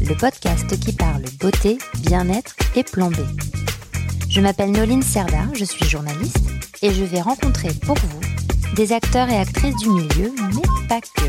le podcast qui parle beauté, bien-être et plan B. Je m'appelle Noline Serda, je suis journaliste et je vais rencontrer pour vous des acteurs et actrices du milieu, mais pas que.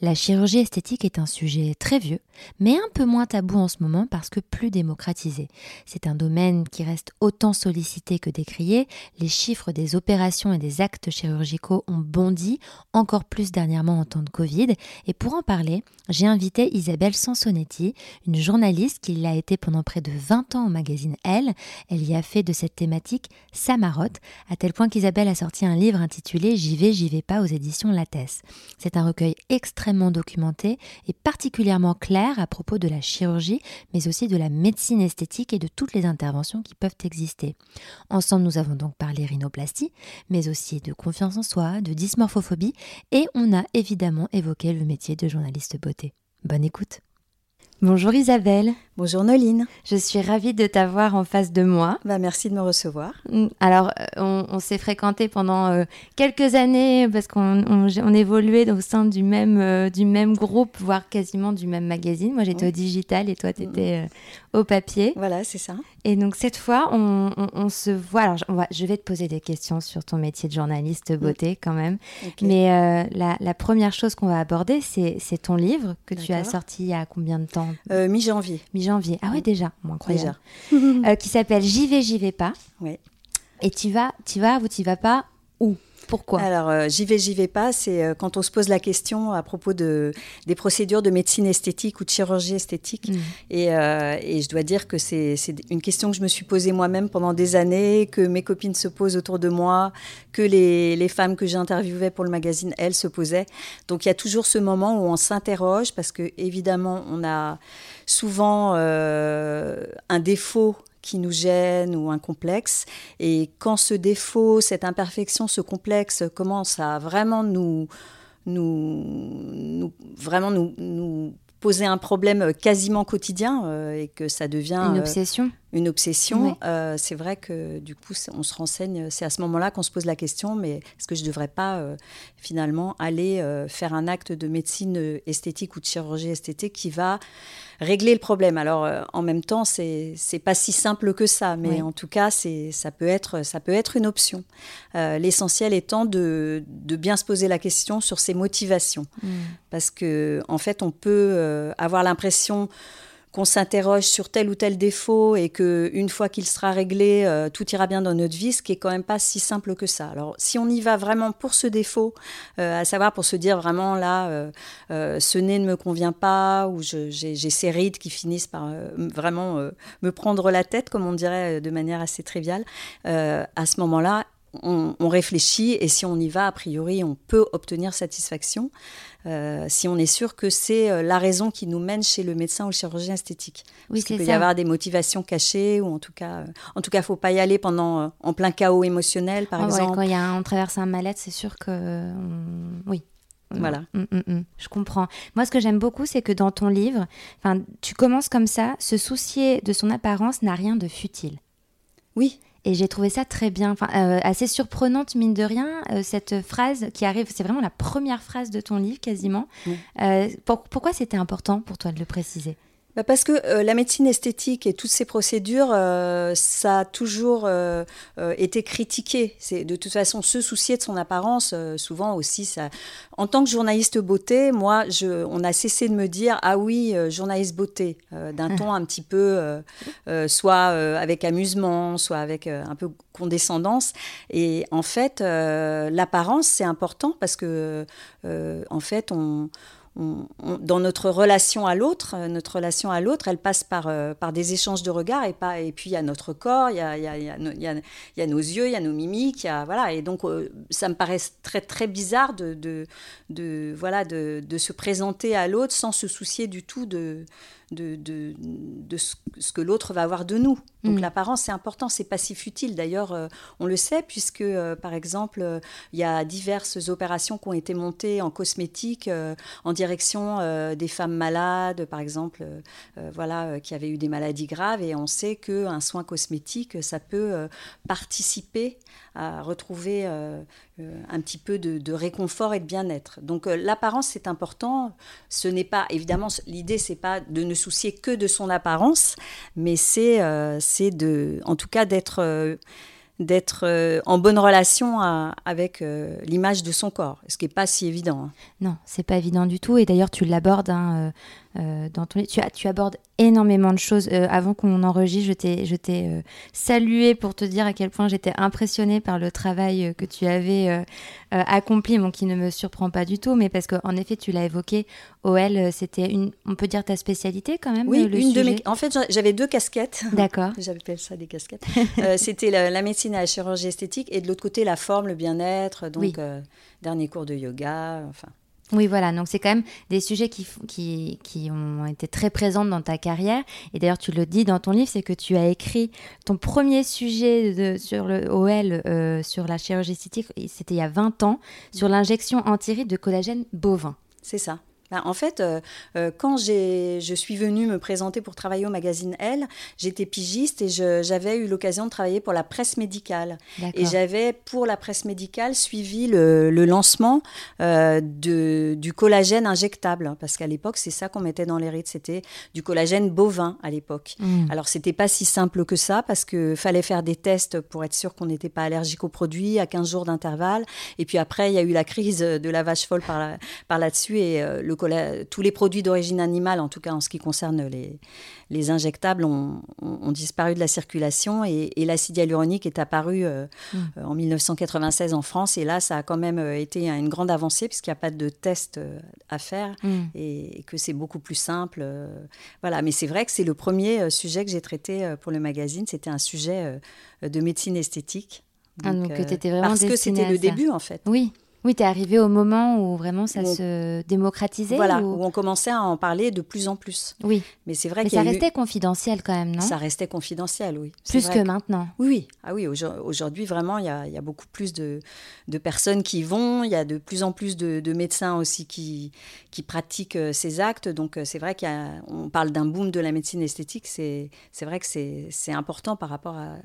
La chirurgie esthétique est un sujet très vieux, mais un peu moins tabou en ce moment parce que plus démocratisé. C'est un domaine qui reste autant sollicité que décrié. Les chiffres des opérations et des actes chirurgicaux ont bondi, encore plus dernièrement en temps de Covid. Et pour en parler, j'ai invité Isabelle Sansonetti, une journaliste qui l'a été pendant près de 20 ans au magazine Elle. Elle y a fait de cette thématique sa marotte, à tel point qu'Isabelle a sorti un livre intitulé J'y vais, j'y vais pas aux éditions Lattès. C'est un recueil extrêmement documenté et particulièrement clair à propos de la chirurgie, mais aussi de la médecine esthétique et de toutes les interventions qui peuvent exister. Ensemble, nous avons donc parlé rhinoplastie, mais aussi de confiance en soi, de dysmorphophobie, et on a évidemment évoqué le métier de journaliste beauté. Bonne écoute Bonjour Isabelle. Bonjour Noline. Je suis ravie de t'avoir en face de moi. Bah, merci de me recevoir. Mm, alors, euh, on, s'est fréquenté pendant euh, quelques années parce qu'on on, évoluait au sein du même, euh, du même groupe, voire quasiment du même magazine. Moi, j'étais au digital et toi, tu étais au papier. Voilà, c'est ça. Et donc, cette fois, on, se voit. Alors, je vais te poser des questions sur ton métier de journaliste beauté quand même. Mais la, première chose qu'on va aborder, c'est ton livre que tu as sorti il y a combien de temps? Mi-janvier janvier. Ah ouais, déjà, incroyable. Déjà. Euh, qui s'appelle J'y vais, j'y vais pas. Oui. Et tu vas, tu vas ou tu vas pas où? Pourquoi? Alors, euh, j'y vais, j'y vais pas, c'est euh, quand on se pose la question à propos de, des procédures de médecine esthétique ou de chirurgie esthétique. Mm. Et, et, je dois dire que c'est une question que je me suis posée moi-même pendant des années, que mes copines se posent autour de moi, que les, les femmes que j'interviewais pour le magazine, elles, se posaient. Donc, il y a toujours ce moment où on s'interroge parce que, évidemment, on a souvent euh, un défaut qui nous gêne ou un complexe. Et quand ce défaut, cette imperfection, ce complexe commence à vraiment nous, nous, vraiment nous, nous poser un problème quasiment quotidien euh, et que ça devient une obsession. Une obsession. c'est vrai que du coup, on se renseigne. C'est à ce moment-là qu'on se pose la question mais est-ce que je ne devrais pas finalement aller faire un acte de médecine esthétique ou de chirurgie esthétique qui va régler le problème? Alors, euh, en même temps, c'est c'est pas si simple que ça, mais en tout cas, c'est ça peut être ça peut être une option. Euh, l'essentiel étant de, de, bien se poser la question sur ses motivations, mm. parce que en fait, on peut euh, avoir l'impression qu'on s'interroge sur tel ou tel défaut et que une fois qu'il sera réglé, euh, tout ira bien dans notre vie, ce qui est quand même pas si simple que ça. Alors, si on y va vraiment pour ce défaut, euh, à savoir pour se dire vraiment là, euh, ce nez ne me convient pas ou j'ai ces rides qui finissent par vraiment me prendre la tête, comme on dirait de manière assez triviale, à ce moment-là, on, on, réfléchit et si on y va, a priori, on peut obtenir satisfaction. Euh, si on est sûr que c'est euh, la raison qui nous mène chez le médecin ou le chirurgien esthétique. Oui, Parce peut y avoir des motivations cachées, ou en tout cas, euh, en tout cas, faut pas y aller pendant en plein chaos émotionnel, par ah exemple. quand y a, on traverse un mal-être, c'est sûr que oui. Voilà. Mm, mm, mm, je comprends. Moi, ce que j'aime beaucoup, c'est que dans ton livre, tu commences comme ça. Se soucier de son apparence n'a rien de futile. Oui. Et j'ai trouvé ça très bien, enfin, euh, assez surprenante, mine de rien, euh, cette phrase qui arrive, c'est vraiment la première phrase de ton livre quasiment. Euh, pourquoi c'était important pour toi de le préciser? Parce que euh, la médecine esthétique et toutes ces procédures, euh, ça a toujours euh, été critiqué. C'est de toute façon se soucier de son apparence, souvent aussi. En tant que journaliste beauté, moi, on a cessé de me dire ah oui, journaliste beauté, d'un ton un petit peu, soit avec amusement, soit avec un peu condescendance. Et en fait, l'apparence c'est important parce que en fait on dans notre relation à l'autre, notre relation à l'autre, elle passe par, par des échanges de regards et, pas, et puis il y a notre corps, il y a, nos yeux, il y a nos mimiques, voilà. Et donc ça me paraît très, très bizarre voilà, de, se présenter à l'autre sans se soucier du tout de, de, de, de ce que l'autre va avoir de nous. Donc mm. l'apparence, c'est important, c'est pas si futile. D'ailleurs, euh, on le sait, puisque, euh, par exemple, euh, il y a diverses opérations qui ont été montées en cosmétique en direction des femmes malades, par exemple, voilà, qui avaient eu des maladies graves. Et on sait qu'un soin cosmétique, ça peut participer à retrouver un petit peu de, réconfort et de bien-être. Donc l'apparence, c'est important. Ce n'est pas, évidemment, l'idée, c'est pas de ne soucier que de son apparence, mais c'est c'est de, en tout cas, d'être euh, d'être euh, en bonne relation avec euh, l'image de son corps, ce qui n'est pas si évident. Hein. Non, c'est pas évident du tout. Et d'ailleurs, tu l'abordes hein, dans ton... tu, tu abordes énormément de choses. Euh, avant qu'on enregistre, je t'ai, euh, salué pour te dire à quel point j'étais impressionnée par le travail euh, que tu avais accompli, bon, qui ne me surprend pas du tout, mais parce qu'en effet, tu l'as évoqué, OL, c'était une, on peut dire ta spécialité quand même. Oui, une de mes. En fait, j'avais deux casquettes. D'accord. J'appelle ça des casquettes. c'était la, médecine et la chirurgie esthétique, et de l'autre côté, la forme, le bien-être, donc dernier cours de yoga, enfin. Oui, voilà. Donc, c'est quand même des sujets qui, qui, ont été très présents dans ta carrière. Et d'ailleurs, tu le dis dans ton livre, c'est que tu as écrit ton premier sujet sur le OL, euh, sur la chirurgie esthétique, c'était il y a 20 ans, sur l'injection antiride de collagène bovin. C'est ça. Ben, en fait, euh, euh, quand je suis venue me présenter pour travailler au magazine Elle, j'étais pigiste et j'avais eu l'occasion de travailler pour la presse médicale. Et j'avais, pour la presse médicale, suivi le, lancement euh, de, du collagène injectable. Parce qu'à l'époque, c'est ça qu'on mettait dans les rides. C'était du collagène bovin à l'époque. Mmh. Alors, c'était pas si simple que ça parce qu'il fallait faire des tests pour être sûr qu'on n'était pas allergique aux produits à 15 jours d'intervalle. Et puis après, il y a eu la crise de la vache folle par, par là-dessus et le tous les produits d'origine animale, en tout cas en ce qui concerne les, les injectables, ont, disparu de la circulation et, l'acide hyaluronique est apparu euh, mm. euh, en 1996 en France. Et là, ça a quand même euh, été une grande avancée puisqu'il n'y a pas de test à faire mm. et, que c'est beaucoup plus simple. voilà, mais c'est vrai que c'est le premier sujet que j'ai traité pour le magazine. C'était un sujet de médecine esthétique. Ah, donc, vraiment parce que c'était le début en fait. Oui. Oui, tu es arrivé au moment où vraiment ça se démocratisait Voilà, où... on commençait à en parler de plus en plus. Oui. Mais c'est vrai que ça restait confidentiel quand même, non? Ça restait confidentiel, oui. Plus que, maintenant. Oui, oui. Ah oui, aujourd'hui, vraiment, il y a, beaucoup plus de, personnes qui vont, il y a de plus en plus de, médecins aussi qui, qui pratiquent euh, ces actes. Donc, euh, c'est vrai qu'on parle d'un boom de la médecine esthétique. C'est vrai que c'est important par rapport à,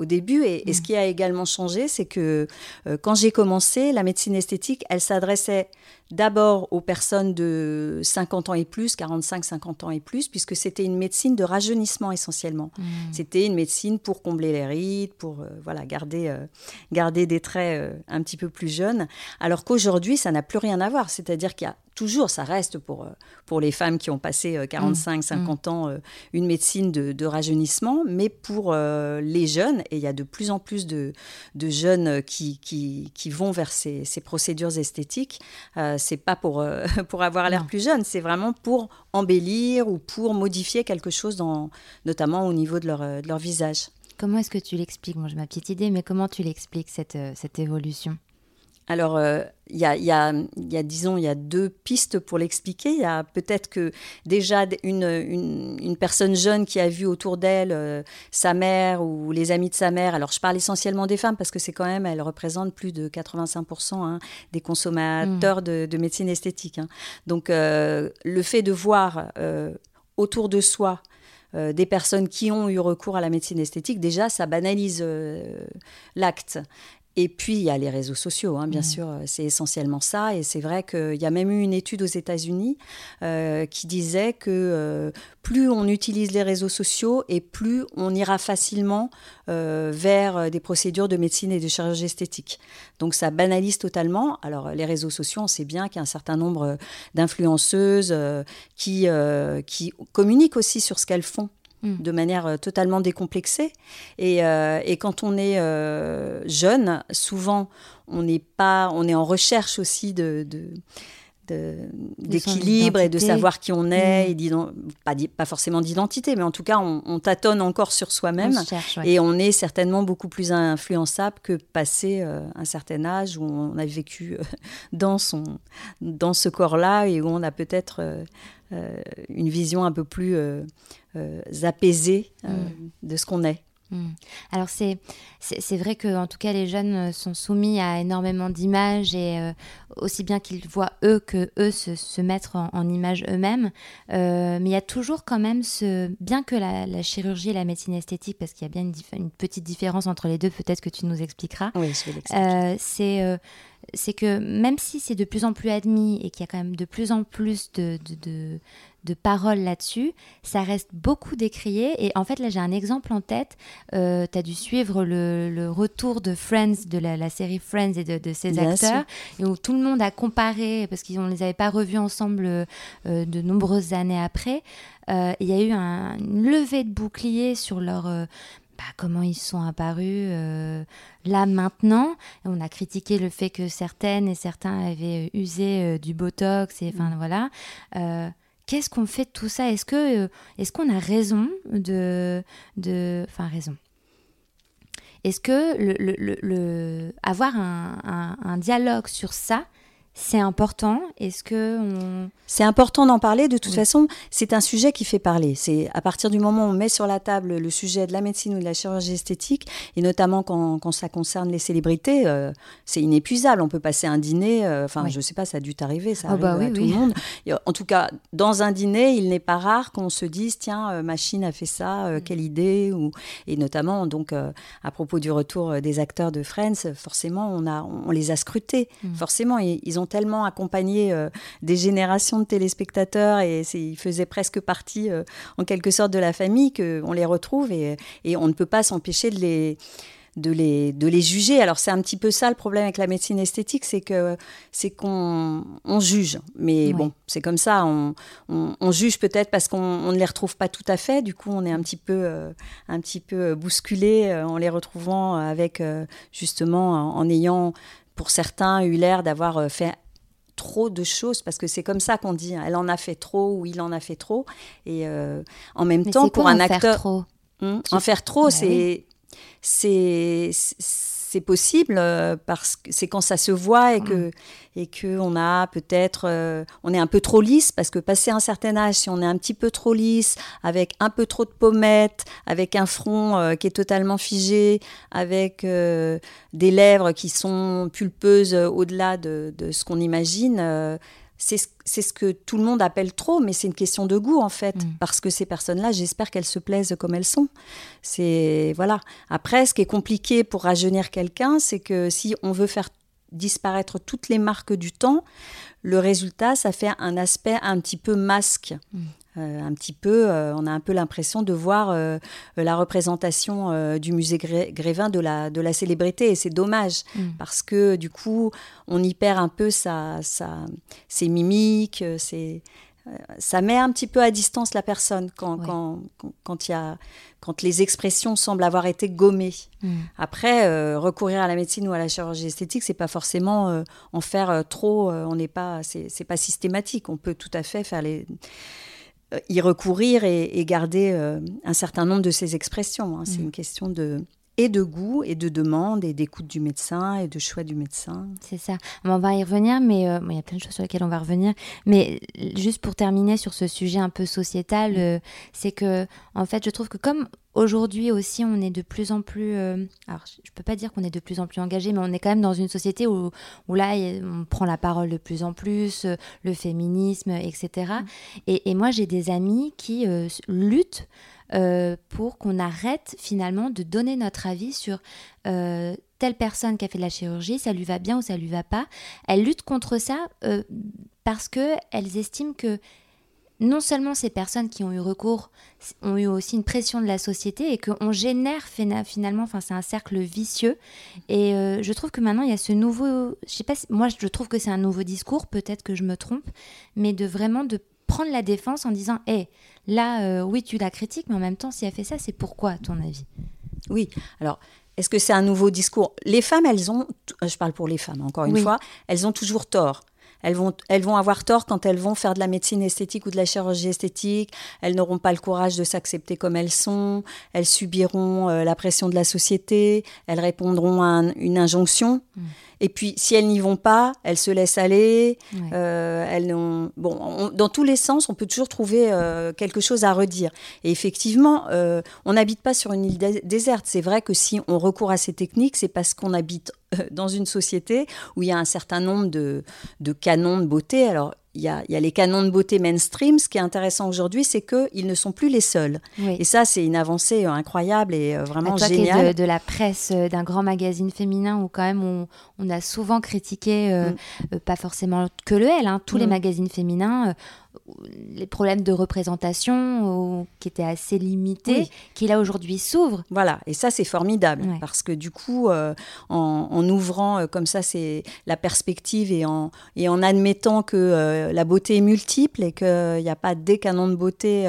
au début. Et, ce mm. qui a également changé, c'est que euh, quand j'ai commencé, la médecine esthétique, elle s'adressait d'abord aux personnes de 50 ans et plus, 45-50 ans et plus, puisque c'était une médecine de rajeunissement essentiellement. Mm. C'était une médecine pour combler les rides, pour euh, voilà, garder, euh, garder des traits un petit peu plus jeunes, alors qu'aujourd'hui, ça n'a plus rien à voir. C'est-à-dire qu'il y a toujours, ça reste pour, euh, pour les femmes qui ont passé 45, euh, 50 mmh. ans, euh, une médecine de, rajeunissement, mais pour les jeunes, et il y a de plus en plus de, de jeunes qui, qui, qui, vont vers ces, ces procédures esthétiques, c'est pas pour, pour avoir l'air plus jeune, c'est vraiment pour embellir ou pour modifier quelque chose, dans, notamment au niveau de leur, de leur visage. Comment est-ce que tu l'expliques? Moi, j'ai ma petite idée, mais comment tu l'expliques, cette, cette évolution? Alors, euh, il y, a, disons, il y a deux pistes pour l'expliquer. Il y a peut-être que déjà une, personne jeune qui a vu autour d'elle euh, sa mère ou les amis de sa mère. Alors, je parle essentiellement des femmes parce que c'est quand même, elles représentent plus de 85% hein, des consommateurs mmh. de, médecine esthétique. Hein. Donc, euh, le fait de voir autour de soi des personnes qui ont eu recours à la médecine esthétique, déjà, ça banalise l'acte. Et puis, il y a les réseaux sociaux, hein, bien mmh. sûr, euh, c'est essentiellement ça. Et c'est vrai qu'il y a même eu une étude aux États-Unis euh, qui disait que euh, plus on utilise les réseaux sociaux et plus on ira facilement vers des procédures de médecine et de chirurgie esthétique. Donc, ça banalise totalement. Alors, les réseaux sociaux, on sait bien qu'il y a un certain nombre d'influenceuses qui, qui communiquent aussi sur ce qu'elles font Mm. de manière euh, totalement décomplexée. Et, euh, et quand on est euh, jeune, souvent, on n'est pas, on est en recherche aussi de, d'équilibre et de savoir qui on est, mm. et pas, pas, forcément d'identité, mais en tout cas, on, tâtonne encore sur soi-même. Et on est certainement beaucoup plus influençable que passé euh, un certain âge où on a vécu euh, dans, son, dans ce corps-là et où on a peut-être euh, une vision un peu plus apaisée mm. de ce qu'on est. Hmm. Alors c'est c'est vrai que en tout cas les jeunes euh, sont soumis à énormément d'images et euh, aussi bien qu'ils voient eux que eux se, se mettre en, en image eux-mêmes. Euh, mais il y a toujours quand même ce bien que la, la chirurgie et la médecine esthétique parce qu'il y a bien une, une, petite différence entre les deux. Peut-être que tu nous expliqueras. Oui, je vais c'est c'est que même si c'est de plus en plus admis et qu'il y a quand même de plus en plus de, de, de de paroles là-dessus. Ça reste beaucoup décrié. Et en fait, là, j'ai un exemple en tête. Euh, tu as dû suivre le, retour de Friends, de la, série Friends et de, de ses acteurs, et où tout le monde a comparé, parce qu'ils ne les avait pas revus ensemble euh, de nombreuses années après. Euh, il y a eu un, une levée de bouclier sur leur. Bah, comment ils sont apparus là maintenant. On a critiqué le fait que certaines et certains avaient usé du botox et enfin mm. voilà qu'est-ce qu'on fait de tout ça? Est-ce que euh, est-ce qu'on a raison de de enfin raison Est-ce que le, le, avoir un, un, dialogue sur ça, c'est important Est-ce que on... C'est important d'en parler. De toute façon, c'est un sujet qui fait parler. C'est à partir du moment où on met sur la table le sujet de la médecine ou de la chirurgie esthétique, et notamment quand, quand ça concerne les célébrités, euh, c'est inépuisable. On peut passer un dîner. Euh, enfin, je sais pas, ça a dû t'arriver, ça oh, arrive bah à tout le monde. En tout cas, dans un dîner, il n'est pas rare qu'on se dise tiens, euh, machine a fait ça, quelle idée ou et notamment donc à propos du retour des acteurs de Friends, forcément, on a on les a scrutés. Mm. Forcément, ils, ils ont tellement accompagné des générations de téléspectateurs et ils faisaient presque partie euh, en quelque sorte de la famille qu'on les retrouve et, et on ne peut pas s'empêcher de les de les, de les juger. Alors c'est un petit peu ça le problème avec la médecine esthétique, c'est que c'est qu'on on juge. Mais bon, c'est comme ça. On, on, juge peut-être parce qu'on ne les retrouve pas tout à fait. Du coup, on est un petit peu, euh, un petit peu bousculé euh, en les retrouvant avec justement en, en ayant pour certains eu l'air d'avoir fait trop de choses parce que c'est comme ça qu'on dit hein. elle en a fait trop ou il en a fait trop et euh, en même temps pour un acteur trop? Hmm, en faire trop bah c'est c'est c'est possible euh, parce que c'est quand ça se voit et que, mm. et que on a peut-être, euh, on est un peu trop lisse parce que passé un certain âge, si on est un petit peu trop lisse, avec un peu trop de pommettes, avec un front euh, qui est totalement figé, avec des lèvres qui sont pulpeuses au-delà de, de, ce qu'on imagine, c'est ce que tout le monde appelle trop, mais c'est une question de goût en fait, mm. parce que ces personnes-là, j'espère qu'elles se plaisent comme elles sont. C'est voilà. Après, ce qui est compliqué pour rajeunir quelqu'un, c'est que si on veut faire disparaître toutes les marques du temps, le résultat, ça fait un aspect un petit peu masque. Mm. Euh, un petit peu, euh, on a un peu l'impression de voir euh, la représentation du musée Grévin de la, de la célébrité. Et c'est dommage, mm. parce que du coup, on y perd un peu sa, sa, ses mimiques, ses, ça met un petit peu à distance la personne quand, quand, quand, y a, quand les expressions semblent avoir été gommées. Mm. Après, recourir à la médecine ou à la chirurgie esthétique, c'est pas forcément en faire trop. on n'est pas, c'est pas systématique. On peut tout à fait faire les euh, y recourir et, garder euh, un certain nombre de ces expressions. Hein. C'est mm. une question de et de goût et de demande et d'écoute du médecin et de choix du médecin. C'est ça. On va y revenir, mais euh, il y a plein de choses sur lesquelles on va revenir. Mais juste pour terminer sur ce sujet un peu sociétal, c'est que en fait, je trouve que comme Aujourd'hui aussi, on est de plus en plus. Euh, alors, je peux pas dire qu'on est de plus en plus engagé, mais on est quand même dans une société où, où là, on prend la parole de plus en plus, euh, le féminisme, etc. Mm. Et, et, moi, j'ai des amis qui euh, luttent pour qu'on arrête finalement de donner notre avis sur telle personne qui a fait de la chirurgie, ça lui va bien ou ça lui va pas. Elles luttent contre ça parce que elles estiment que non seulement ces personnes qui ont eu recours ont eu aussi une pression de la société et qu'on génère finalement, enfin c'est un cercle vicieux. Et euh, je trouve que maintenant il y a ce nouveau, je sais pas, moi je trouve que c'est un nouveau discours, peut-être que je me trompe, mais de vraiment de prendre la défense en disant, hé, là, euh, oui, tu la critiques, mais en même temps, si elle fait ça, c'est pourquoi, à ton avis? Oui, alors est-ce que c'est un nouveau discours? Les femmes, elles ont, je parle pour les femmes encore une fois, elles ont toujours tort elles vont, elles vont avoir tort quand elles vont faire de la médecine esthétique ou de la chirurgie esthétique. Elles n'auront pas le courage de s'accepter comme elles sont. Elles subiront euh, la pression de la société. Elles répondront à une injonction. Mm. Et puis, si elles n'y vont pas, elles se laissent aller. Euh, elles ont... bon, dans tous les sens, on peut toujours trouver euh, quelque chose à redire. Et effectivement, euh, on n'habite pas sur une île déserte. C'est vrai que si on recourt à ces techniques, c'est parce qu'on habite dans une société où il y a un certain nombre de, de canons de beauté. Alors, il y, a, les canons de beauté mainstream. Ce qui est intéressant aujourd'hui, c'est qu'ils ne sont plus les seuls. Et ça, c'est une avancée euh, incroyable et euh, vraiment toi géniale. De, de, la presse, euh, d'un grand magazine féminin où quand même on, a souvent critiqué, mm. pas forcément que le L, hein, tous les mm. magazines féminins les problèmes de représentation qui étaient assez limités, qui là aujourd'hui s'ouvrent. Voilà, et ça c'est formidable parce que du coup, euh, en, ouvrant euh, comme ça c'est la perspective et en, et en admettant que euh, la beauté est multiple et qu'il n'y a pas des canons de beauté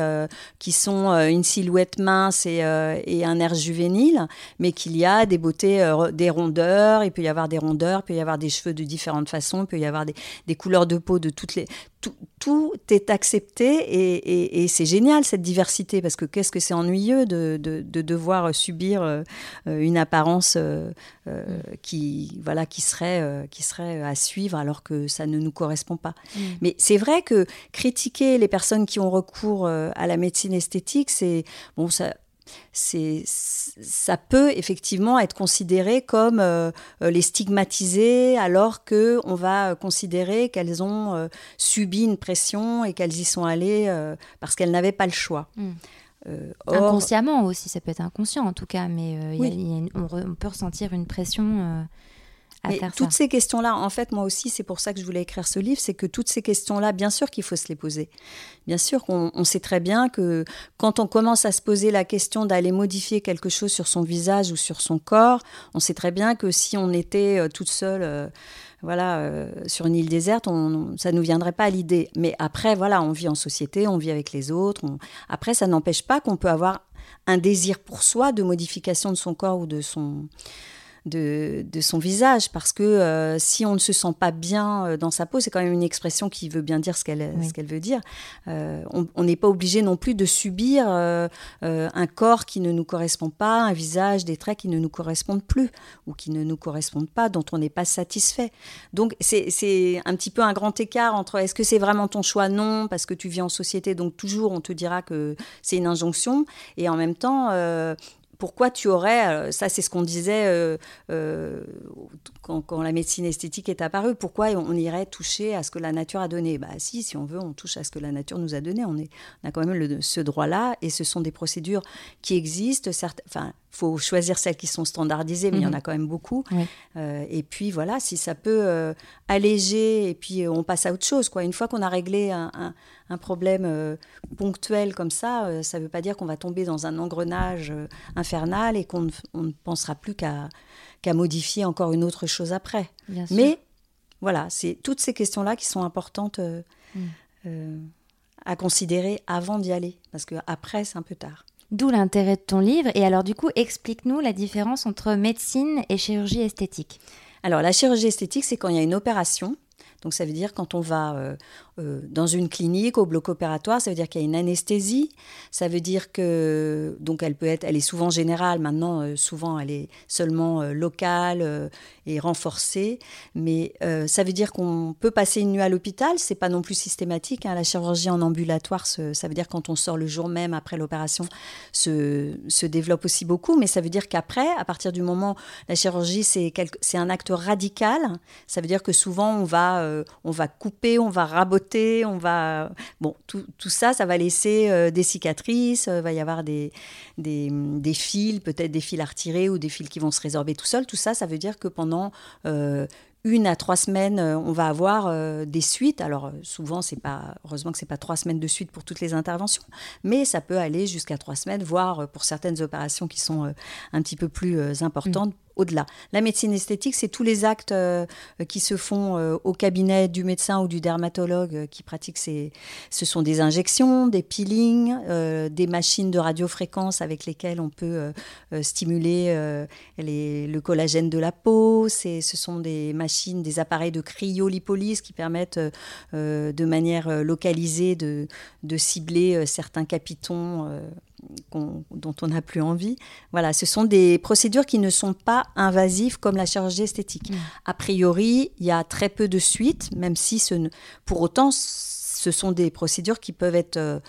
qui sont une silhouette mince et, et, un air juvénile, mais qu'il y a des beautés, des rondeurs, il peut y avoir des rondeurs, il peut y avoir des cheveux de différentes façons, il peut y avoir des, des couleurs de peau de toutes les, tout, est accepté et, c'est génial cette diversité parce que qu'est-ce que c'est ennuyeux de, devoir subir euh, une apparence euh, euh, qui, voilà, qui, serait, qui serait à suivre alors que ça ne nous correspond pas. Mm. Mais c'est vrai que critiquer les personnes qui ont recours à la médecine esthétique, c'est bon, ça, ça peut effectivement être considéré comme euh, euh, les stigmatiser alors que on va considérer qu'elles ont euh, subi une pression et qu'elles y sont allées parce qu'elles n'avaient pas le choix. Hmm. Inconsciemment aussi, ça peut être inconscient en tout cas, mais on, peut ressentir une pression toutes ces questions-là, en fait, moi aussi, c'est pour ça que je voulais écrire ce livre, c'est que toutes ces questions-là, bien sûr qu'il faut se les poser. Bien sûr qu'on on sait très bien que quand on commence à se poser la question d'aller modifier quelque chose sur son visage ou sur son corps, on sait très bien que si on était euh, toute seule... Euh, voilà, euh, sur une île déserte, on, ça ne nous viendrait pas à l'idée. Mais après, voilà, on vit en société, on vit avec les autres. Après, ça n'empêche pas qu'on peut avoir un désir pour soi de modification de son corps ou de son, de, son visage, parce que euh, si on ne se sent pas bien euh, dans sa peau, c'est quand même une expression qui veut bien dire ce qu'elle veut dire. Euh, on n'est pas obligé non plus de subir un corps qui ne nous correspond pas, un visage, des traits qui ne nous correspondent plus ou qui ne nous correspondent pas, dont on n'est pas satisfait. Donc c'est un petit peu un grand écart entre est-ce que c'est vraiment ton choix? Non, parce que tu vis en société, donc toujours on te dira que c'est une injonction, et en même temps pourquoi tu aurais, euh, ça c'est ce qu'on disait euh, euh, quand, la médecine esthétique est apparue, pourquoi on irait toucher à ce que la nature a donné? Bah si, si on veut, on touche à ce que la nature nous a donné. On, a quand même ce droit-là, et ce sont des procédures qui existent. Faut choisir celles qui sont standardisées, mais il y en mhm. a quand même beaucoup. et puis voilà, si ça peut alléger, et puis on passe à autre chose. Quoi. Une fois qu'on a réglé un, un problème euh, ponctuel comme ça, euh, ça ne veut pas dire qu'on va tomber dans un engrenage euh, infernal et qu'on ne, pensera plus qu'à modifier encore une autre chose après. Mais voilà, c'est toutes ces questions-là qui sont importantes mm. à considérer avant d'y aller, parce qu'après, c'est un peu tard. D'où l'intérêt de ton livre. Et alors, du coup, explique-nous la différence entre médecine et chirurgie esthétique. Alors, la chirurgie esthétique, c'est quand il y a une opération. Donc, ça veut dire quand on va euh, dans une clinique au bloc opératoire, ça veut dire qu'il y a une anesthésie. Ça veut dire que donc elle peut être, elle est souvent générale. Maintenant, euh, souvent, elle est seulement euh, locale et renforcée. Mais ça veut dire qu'on peut passer une nuit à l'hôpital. C'est pas non plus systématique. Hein. La chirurgie en ambulatoire, ça veut dire quand on sort le jour même après l'opération, se, se développe aussi beaucoup. Mais ça veut dire qu'après, à partir du moment la chirurgie, c'est un acte radical. Ça veut dire que souvent on va on va couper, on va raboter on va... Bon, tout, ça, ça va laisser euh, des cicatrices, il euh, va y avoir des, des, fils, peut-être des fils à retirer ou des fils qui vont se résorber tout seuls. Tout ça, ça veut dire que pendant euh, une à trois semaines, on va avoir des suites. Alors souvent, c'est pas heureusement que c'est pas trois semaines de suite pour toutes les interventions, mais ça peut aller jusqu'à trois semaines, voire pour certaines opérations qui sont un petit peu plus importantes, au-delà. La médecine esthétique, c'est tous les actes qui se font au cabinet du médecin ou du dermatologue qui pratique ces. Ce sont des injections, des peelings, des machines de radiofréquence avec lesquelles on peut stimuler le collagène de la peau. Ce sont des machines, des appareils de cryolipolyse qui permettent de manière localisée de, de cibler certains capitons dont on n'a plus envie. Voilà, ce sont des procédures qui ne sont pas invasives comme la chirurgie esthétique. Mm. A priori, il y a très peu de suites, même si ce pour autant, ce sont des procédures qui peuvent être euh,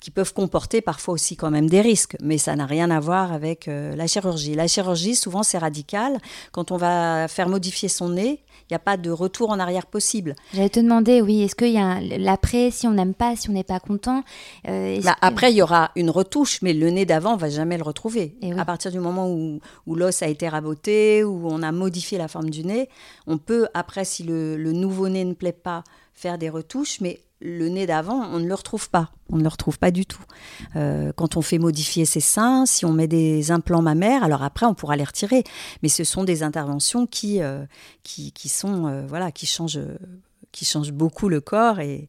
qui peuvent comporter parfois aussi quand même des risques, mais ça n'a rien à voir avec euh, la chirurgie. La chirurgie, souvent, c'est radical. Quand on va faire modifier son nez, il n'y a pas de retour en arrière possible. J'allais te demander, oui, est-ce qu'il y a l'après, si on n'aime pas, si on n'est pas content euh, bah, Après, il y aura une retouche, mais le nez d'avant, on va jamais le retrouver. À partir du moment où, où l'os a été raboté, où on a modifié la forme du nez, on peut, après, si le, le nouveau nez ne plaît pas, faire des retouches, mais le nez d'avant, on ne le retrouve pas. On ne le retrouve pas du tout. Euh, quand on fait modifier ses seins, si on met des implants mammaires, alors après on pourra les retirer. Mais ce sont des interventions qui, euh, qui, sont euh, voilà, qui changent, qui changent beaucoup le corps et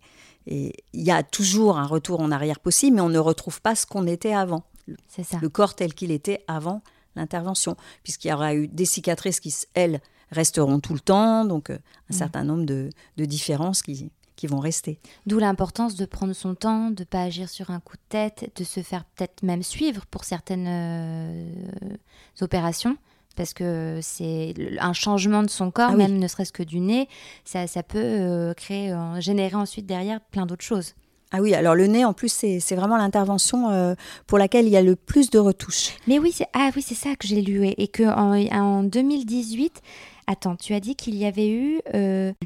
il y a toujours un retour en arrière possible, mais on ne retrouve pas ce qu'on était avant. C'est ça. Le corps tel qu'il était avant l'intervention, puisqu'il y aura eu des cicatrices qui, elles, resteront tout le temps, donc un mmh. certain nombre de, de différences qui, qui vont rester. D'où l'importance de prendre son temps, de ne pas agir sur un coup de tête, de se faire peut-être même suivre pour certaines euh, opérations. Parce que c'est un changement de son corps, ah même ne serait-ce que du nez, ça, ça peut euh, créer, euh, générer ensuite derrière plein d'autres choses. Ah oui, alors le nez, en plus, c'est vraiment l'intervention pour laquelle il y a le plus de retouches. Mais oui, c'est ah, oui, ça que j'ai lu. Et, qu'en en 2018, Attends, tu as dit qu'il y avait eu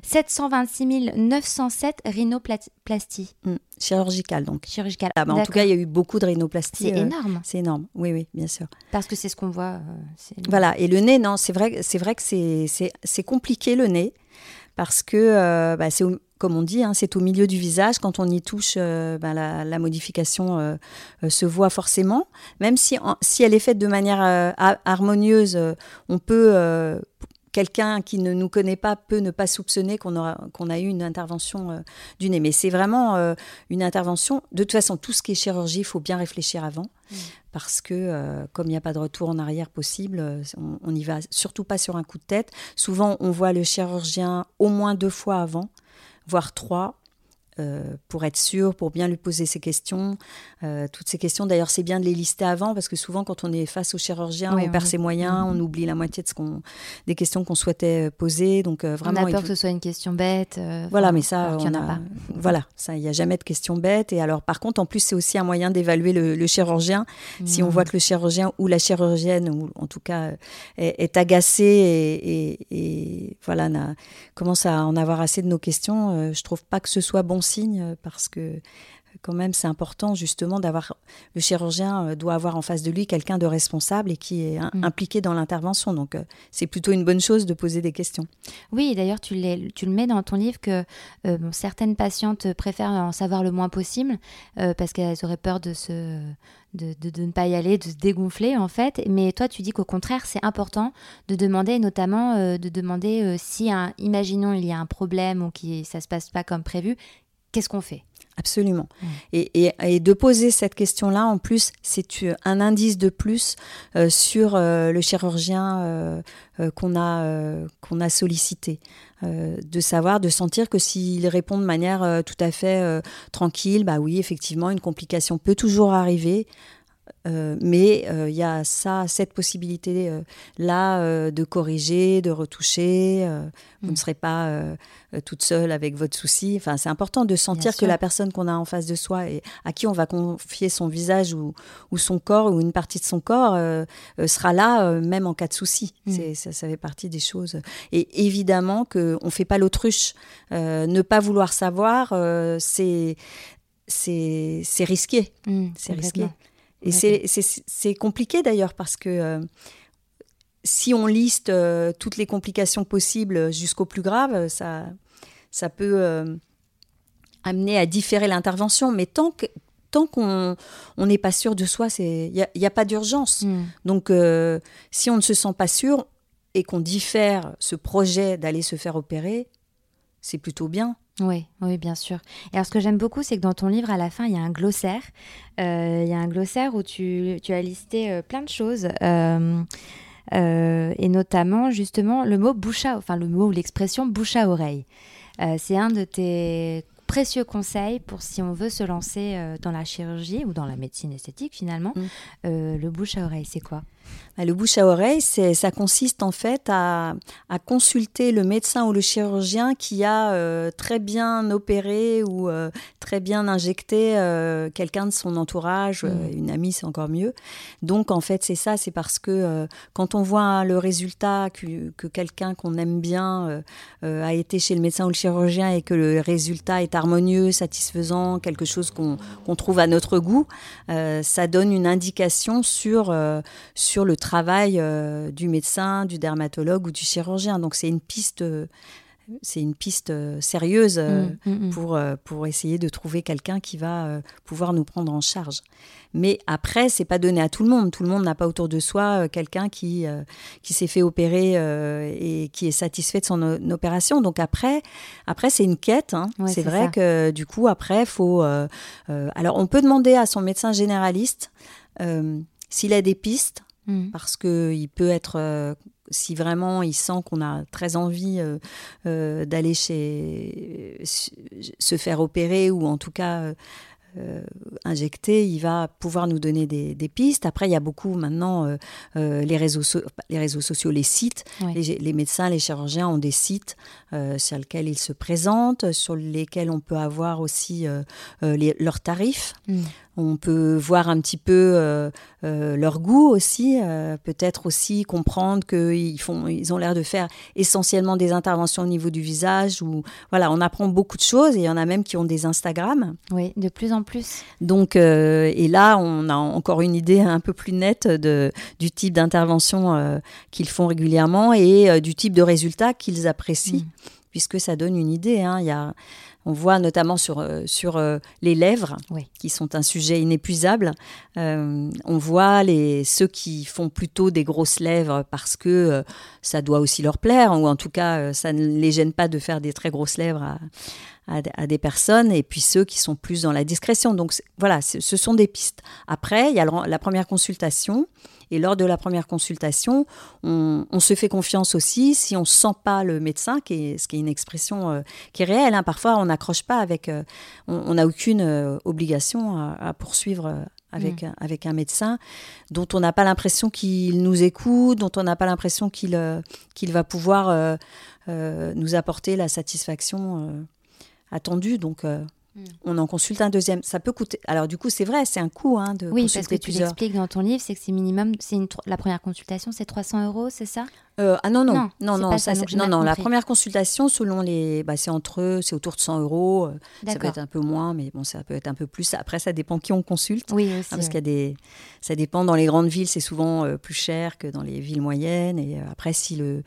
726 907 rhinoplasties. Mmh, chirurgicales, donc. Chirurgicales. Ah, bah, en tout cas, il y a eu beaucoup de rhinoplasties. C'est euh, énorme. C'est énorme, oui, oui, bien sûr. Parce que c'est ce qu'on voit. Euh, voilà, et le nez, non, c'est vrai, vrai que c'est compliqué le nez, parce que euh, bah, c'est comme on dit, hein, c'est au milieu du visage. Quand on y touche, bah, la, modification se voit forcément. Même si, si elle est faite de manière harmonieuse, on peut quelqu'un qui ne nous connaît pas peut ne pas soupçonner qu'on a eu une intervention euh, du nez. Mais c'est vraiment euh, une intervention. De toute façon, tout ce qui est chirurgie, il faut bien réfléchir avant. Mm. Parce que, euh, comme il n'y a pas de retour en arrière possible, on n'y va surtout pas sur un coup de tête. Souvent, on voit le chirurgien au moins deux fois avant, voire trois. Euh, pour être sûr, pour bien lui poser ses questions. Euh, toutes ces questions, d'ailleurs, c'est bien de les lister avant parce que souvent, quand on est face au chirurgien, on perd ses moyens, on oublie la moitié de ce qu'on, des questions qu'on souhaitait euh, poser. Donc vraiment, on a peur que ce soit une question bête. voilà, mais ça, il n'y en a, pas. Voilà, ça, il n'y a jamais de question bête. Et alors, par contre, en plus, c'est aussi un moyen d'évaluer le, chirurgien. Si on voit que le chirurgien ou la chirurgienne, ou en tout cas, est, agacé et, et voilà, commence à en avoir assez de nos questions, je trouve pas que ce soit bon signe euh, parce que euh, quand même c'est important justement d'avoir le chirurgien euh, doit avoir en face de lui quelqu'un de responsable et qui est mm. impliqué dans l'intervention donc c'est plutôt une bonne chose de poser des questions. Oui, d'ailleurs tu, tu le mets dans ton livre que certaines patientes préfèrent en savoir le moins possible parce qu'elles auraient peur de se de, de, ne pas y aller, de se dégonfler en fait. Mais toi, tu dis qu'au contraire, c'est important de demander, notamment de demander si, un, imaginons, il y a un problème ou que ça se passe pas comme prévu, qu'est-ce qu'on fait? Absolument. Et, et, de poser cette question-là, en plus, c'est un indice de plus euh, sur euh, le chirurgien euh, qu'on a, qu'on a sollicité. de savoir, de sentir que s'il répond de manière tout à fait tranquille, bah oui, effectivement, une complication peut toujours arriver. Euh, mais euh, il y a ça, cette possibilité euh, là de corriger, de retoucher. Vous ne mm. serez pas toute seule avec votre souci. Enfin, c'est important de sentir que la personne qu'on a en face de soi et à qui on va confier son visage ou, ou son corps ou une partie de son corps sera là même en cas de souci. Mm. Ça, ça fait partie des choses. Et évidemment qu'on ne fait pas l'autruche. ne pas vouloir savoir, c'est c'est risqué. Mm, c'est risqué. Et c'est compliqué d'ailleurs parce que euh, si on liste euh, toutes les complications possibles jusqu'au plus grave, ça, ça peut euh, amener à différer l'intervention. Mais tant que tant qu'on n'est pas sûr de soi, il n'y a, a, pas d'urgence. Hmm. Donc, si on ne se sent pas sûr, et qu'on diffère ce projet d'aller se faire opérer, c'est plutôt bien. Oui, oui, bien sûr. Et alors, ce que j'aime beaucoup, c'est que dans ton livre, à la fin, il y a un glossaire. Euh, il y a un glossaire où tu, as listé euh, plein de choses. Euh, et notamment, justement, le mot bouche à, enfin, le mot ou l'expression bouche à oreille. c'est un de tes précieux conseils pour si on veut se lancer dans la chirurgie ou dans la médecine esthétique, finalement. Mm. le bouche à oreille, c'est quoi? Le bouche à oreille, ça consiste en fait à, consulter le médecin ou le chirurgien qui a euh, très bien opéré ou euh, très bien injecté euh, quelqu'un de son entourage, mmh. une amie c'est encore mieux. Donc en fait c'est ça, c'est parce que quand on voit le résultat que, quelqu'un qu'on aime bien a été chez le médecin ou le chirurgien et que le résultat est harmonieux, satisfaisant, quelque chose qu'on trouve à notre goût, ça donne une indication sur, sur le travail euh, du médecin, du dermatologue ou du chirurgien. Donc c'est une piste, c'est une piste euh, sérieuse euh, mm, mm, mm. pour, pour essayer de trouver quelqu'un qui va pouvoir nous prendre en charge. Mais après, c'est pas donné à tout le monde. Tout le monde n'a pas autour de soi quelqu'un qui, qui s'est fait opérer et qui est satisfait de son opération. Donc après, après c'est une quête. Hein. c'est vrai que du coup, après, faut. alors, on peut demander à son médecin généraliste s'il a des pistes Mm. parce qu'il peut être, euh, si vraiment il sent qu'on a très envie euh, euh, d'aller chez se faire opérer ou en tout cas injecté, il va pouvoir nous donner des, pistes. Après, il y a beaucoup maintenant les, réseaux les réseaux sociaux, les sites. Les, médecins, les chirurgiens ont des sites sur lesquels ils se présentent, sur lesquels on peut avoir aussi leurs tarifs. Mm. On peut voir un petit peu leur goût aussi, peut-être aussi comprendre qu'ils font, ils ont l'air de faire essentiellement des interventions au niveau du visage. Ou voilà, on apprend beaucoup de choses et il y en a même qui ont des Instagram. Oui, de plus en plus. Donc, euh, et là, on a encore une idée un peu plus nette de, du type d'intervention euh, qu'ils font régulièrement et euh, du type de résultats qu'ils apprécient, mm. puisque ça donne une idée. Hein. Il y a, on voit notamment sur, sur les lèvres, qui sont un sujet inépuisable. on voit les, ceux qui font plutôt des grosses lèvres parce que ça doit aussi leur plaire, ou en tout cas, ça ne les gêne pas de faire des très grosses lèvres à, à, des personnes et puis ceux qui sont plus dans la discrétion. Donc voilà, ce sont des pistes. Après, il y a la première consultation. Et lors de la première consultation, on, se fait confiance aussi si on ne sent pas le médecin, qui est, ce qui est une expression euh, qui est réelle. Hein. Parfois, on n'accroche pas avec, euh, on n'a aucune euh, obligation à, poursuivre avec, mm. avec un médecin dont on n'a pas l'impression qu'il nous écoute, dont on n'a pas l'impression qu'il qu'il va pouvoir nous apporter la satisfaction attendu. Donc, euh, hmm. on en consulte un deuxième. Ça peut coûter. Alors, du coup, c'est vrai, c'est un coût hein, de oui, consulter parce que tu l'expliques dans ton livre, c'est que c'est minimum, c'est la première consultation, c'est 300 euros, c'est ça? Euh, ah non, non, non, non, non, ça, non, non la première consultation, selon les. Bah, c'est entre eux, c'est autour de 100 euros. Euh, ça peut être un peu moins, mais bon, ça peut être un peu plus. Après, ça dépend qui on consulte. Oui, aussi, hein, parce qu'il y a des. Ça dépend. Dans les grandes villes, c'est souvent euh, plus cher que dans les villes moyennes. Et après, si le,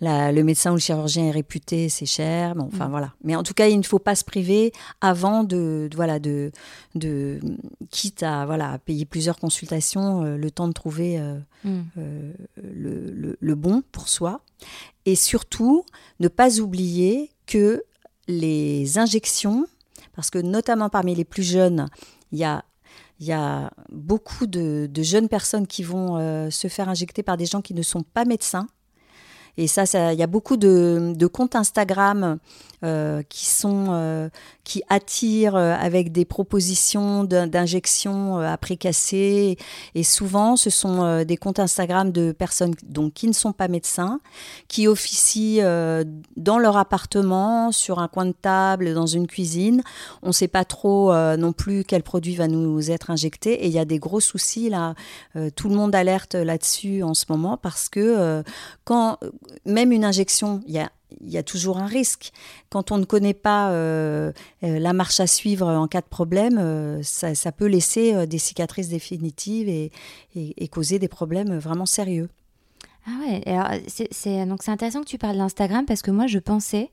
le médecin ou le chirurgien est réputé, c'est cher. Bon, enfin, mm. voilà. Mais en tout cas, il ne faut pas se priver avant de. voilà, de, de. Quitte à, voilà, payer plusieurs consultations, le temps de trouver mm. le, le, le bon pour soi. Et surtout, ne pas oublier que les injections, parce que notamment parmi les plus jeunes, il y a, beaucoup de, jeunes personnes qui vont euh, se faire injecter par des gens qui ne sont pas médecins. Et ça, il y a beaucoup de, comptes Instagram euh, qui sont euh, qui attirent euh, avec des propositions d'injection après cassé et souvent ce sont des comptes Instagram de personnes donc qui ne sont pas médecins qui officient dans leur appartement sur un coin de table dans une cuisine. On ne sait pas trop non plus quel produit va nous être injecté. Et il y a des gros soucis là. Tout le monde alerte là-dessus en ce moment parce que quand même une injection il y a toujours un risque. Quand on ne connaît pas euh, euh, la marche à suivre en cas de problème, euh, ça, peut laisser des cicatrices définitives et, causer des problèmes vraiment sérieux. Ah ouais, c'est, c'est intéressant que tu parles d'Instagram parce que moi je pensais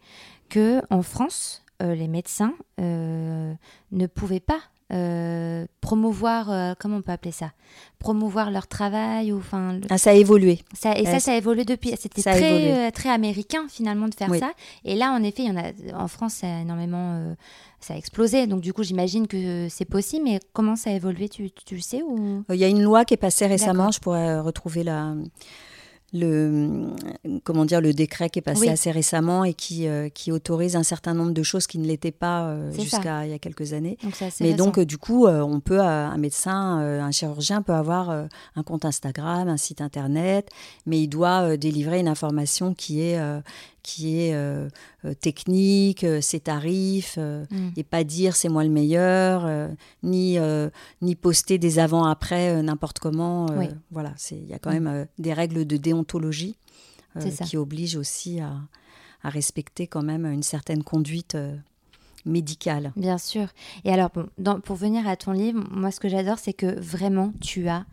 que en France, les médecins ne pouvaient pas euh, promouvoir, euh, comment on peut appeler ça? Promouvoir leur travail ou enfin. Ah, ça a évolué. Ça, et ça, ça a évolué depuis. C'était très, très américain finalement de faire ça. Et là, en effet, il y en a en France, ça a énormément, ça a explosé. Donc du coup, j'imagine que c'est possible. Mais comment ça a évolué? Tu, tu le sais ou? Il y a une loi qui est passée récemment. Je pourrais retrouver la le, comment dire, le décret qui est passé assez récemment et qui, euh, qui autorise un certain nombre de choses qui ne l'étaient pas euh, jusqu'à il y a quelques années. Mais donc, du coup, euh, on peut, un médecin, un chirurgien peut avoir un compte Instagram, un site internet, mais il doit délivrer une information qui est qui est euh, euh, technique, euh, ses tarifs, mm. et pas dire c'est moi le meilleur, ni, ni poster des avant-après n'importe comment. Voilà, il y a quand mm. même des règles de déontologie qui obligent aussi à, à, respecter quand même une certaine conduite médicale. Bien sûr. Et alors, bon, pour venir à ton livre, moi ce que j'adore, c'est que vraiment tu as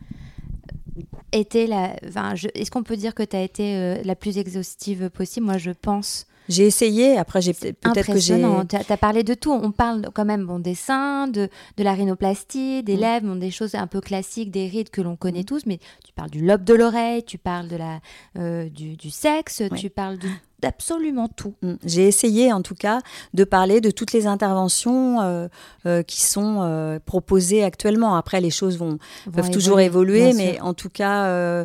été la. Enfin, Est-ce qu'on peut dire que tu as été euh, la plus exhaustive possible? Moi, je pense. J'ai essayé, après j'ai peut-être que j'ai... Tu as, parlé de tout, on parle quand même bon, des seins, de, de la rhinoplastie, des mm. lèvres, bon, des choses un peu classiques, des rides que l'on connaît mm. tous, mais tu parles du lobe de l'oreille, tu parles de la, euh, du, du, sexe, tu parles de d'absolument tout. Mm. J'ai essayé en tout cas de parler de toutes les interventions euh, euh, qui sont euh, proposées actuellement. Après, les choses vont, peuvent toujours évoluer, mais en tout cas,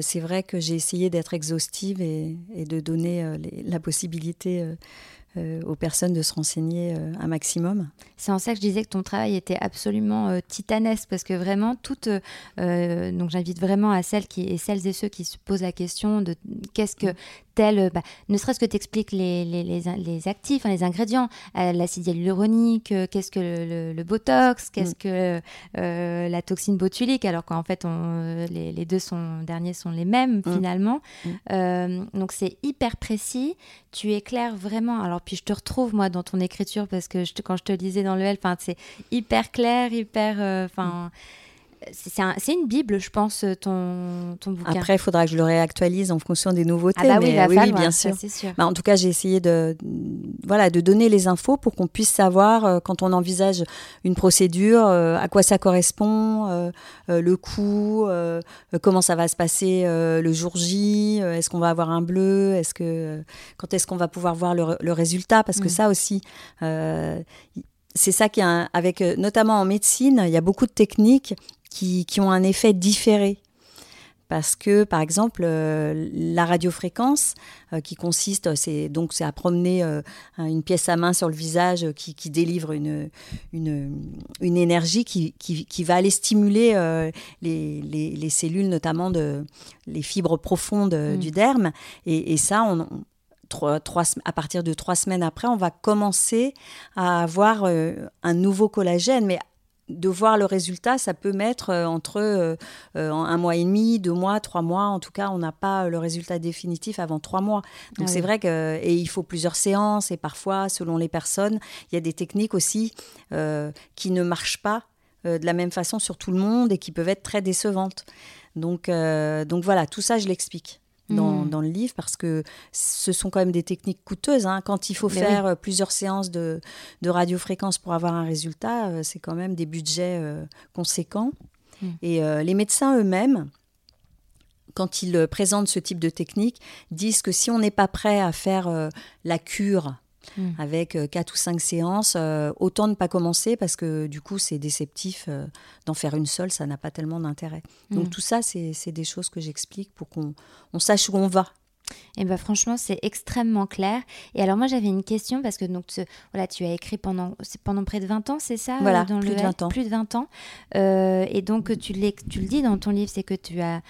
c'est vrai que j'ai essayé d'être exhaustive et, de donner la possibilité aux personnes de se renseigner euh, un maximum. C'est en ça que je disais que ton travail était absolument euh, titanesque parce que vraiment toutes donc j'invite vraiment à celles qui et celles et ceux qui se posent la question de qu'est-ce que tel bah, ne serait-ce que t'expliques les, les, les, actifs hein, les ingrédients l'acide hyaluronique qu'est-ce que le, botox qu'est-ce mm. que la toxine botulique alors qu'en fait on, les, deux sont derniers sont les mêmes mm. finalement mm. donc c'est hyper précis tu éclaires vraiment alors puis je te retrouve moi dans ton écriture parce que quand je te lisais dans le L, c'est hyper clair, hyper, euh, c'est une bible, je pense, ton, ton bouquin. Après, il faudra que je le réactualise en fonction des nouveautés. Ah bah oui, oui, bien sûr. Bah, en tout cas, j'ai essayé de, voilà, de donner les infos pour qu'on puisse savoir, euh, quand on envisage une procédure, euh, à quoi ça correspond, euh, le coût, comment ça va se passer le jour J, est-ce qu'on va avoir un bleu, est-ce que, quand est-ce qu'on va pouvoir voir le, résultat, parce que mm. ça aussi, c'est ça qui est avec notamment en médecine, il y a beaucoup de techniques qui, ont un effet différé. Parce que par exemple euh, la radiofréquence euh, qui consiste c'est donc c'est à promener euh, une pièce à main sur le visage qui, délivre une, une, une énergie qui, qui, va aller stimuler les, les, cellules notamment de les fibres profondes mm. du derme. Et, ça on, Trois, trois, à partir de trois semaines après, on va commencer à avoir un nouveau collagène, mais de voir le résultat, ça peut mettre euh, entre euh, euh, un mois et demi, deux mois, trois mois. En tout cas, on n'a pas le résultat définitif avant trois mois. Donc ah c'est vrai que et il faut plusieurs séances et parfois, selon les personnes, il y a des techniques aussi qui ne marchent pas de la même façon sur tout le monde et qui peuvent être très décevantes. Donc, donc voilà, tout ça, je l'explique. Hmm. dans, le livre parce que ce sont quand même des techniques coûteuses. Hein. Quand il faut faire euh, plusieurs séances de, de radiofréquence pour avoir un résultat, euh, c'est quand même des budgets euh, conséquents. Hmm. Et les médecins eux-mêmes, quand ils présentent ce type de technique, disent que si on n'est pas prêt à faire la cure Hmm. avec euh, quatre ou cinq séances. Euh, autant ne pas commencer parce que du coup, c'est déceptif euh, d'en faire une seule, ça n'a pas tellement d'intérêt. Donc hmm. tout ça, c'est des choses que j'explique pour qu'on on sache où on va. Et eh ben franchement, c'est extrêmement clair. Et alors moi, j'avais une question parce que donc voilà, tu as écrit pendant pendant près de 20 ans, c'est ça Voilà, dans plus, de 20 ans. plus de 20 ans. et donc tu, tu le dis dans ton livre, c'est que tu as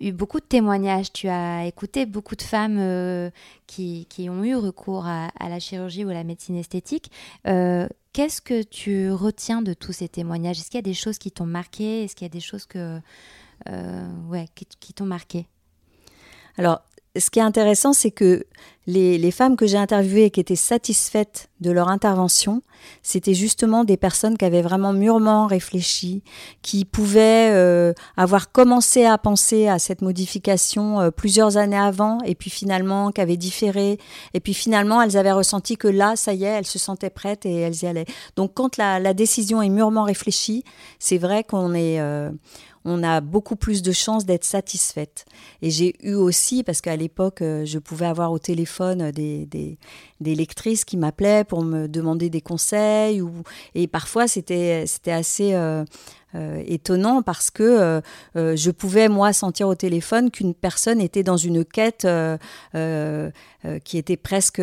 eu beaucoup de témoignages. Tu as écouté beaucoup de femmes euh, qui, qui, ont eu recours à, la chirurgie ou à la médecine esthétique. Euh, qu'est-ce que tu retiens de tous ces témoignages? Est-ce qu'il y a des choses qui t'ont marqué? Est-ce qu'il y a des choses que, ouais, qui, qui t'ont marqué? Alors, ce qui est intéressant, c'est que les, femmes que j'ai interviewées et qui étaient satisfaites de leur intervention, c'était justement des personnes qui avaient vraiment mûrement réfléchi, qui pouvaient euh, avoir commencé à penser à cette modification euh, plusieurs années avant, et puis finalement qui avaient différé, et puis finalement elles avaient ressenti que là, ça y est, elles se sentaient prêtes et elles y allaient. Donc quand la, décision est mûrement réfléchie, c'est vrai qu'on est... Euh, on a beaucoup plus de chances d'être satisfaite. Et j'ai eu aussi, parce qu'à l'époque, euh, je pouvais avoir au téléphone des, des, lectrices qui m'appelaient pour me demander des conseils, ou, et parfois c'était assez... Euh, euh, étonnant parce que euh, euh, je pouvais moi sentir au téléphone qu'une personne était dans une quête qui était presque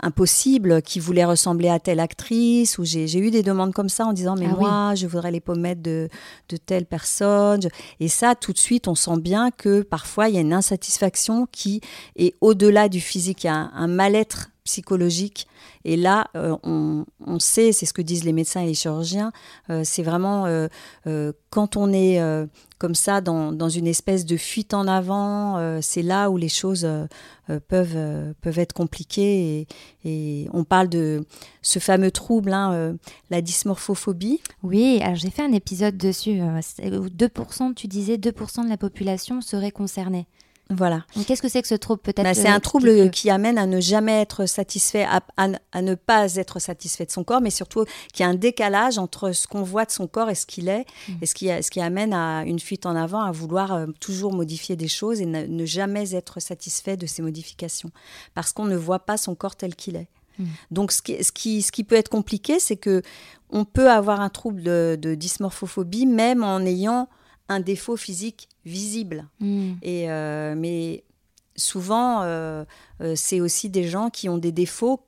impossible, qui voulait ressembler à telle actrice, ou j'ai eu des demandes comme ça en disant mais ah moi je voudrais les pommettes de, de telle personne. Et ça tout de suite on sent bien que parfois il y a une insatisfaction qui est au-delà du physique, il y a un mal-être psychologique. Et là, euh, on, sait, c'est ce que disent les médecins et les chirurgiens, euh, c'est vraiment euh, quand on est comme ça dans, une espèce de fuite en avant, c'est là où les choses peuvent, peuvent être compliquées. Et, on parle de ce fameux trouble, hein, la dysmorphophobie. Oui, alors j'ai fait un épisode dessus. 2%, tu disais 2% de la population serait concernée. Voilà. Qu'est-ce que c'est que ce trouble peut-être bah, C'est un trouble qui amène à ne jamais être satisfait, à, ne pas être satisfait de son corps, mais surtout qu'il y a un décalage entre ce qu'on voit de son corps et ce qu'il est, mm. et ce qui, ce qui amène à une fuite en avant, à vouloir euh, toujours modifier des choses et ne, jamais être satisfait de ces modifications, parce qu'on ne voit pas son corps tel qu'il est. Mm. Donc, ce qui, ce, qui, ce qui peut être compliqué, c'est que on peut avoir un trouble de, de dysmorphophobie même en ayant un défaut physique visible. Hmm. Et, euh, mais souvent, euh, euh, c'est aussi des gens qui ont des défauts,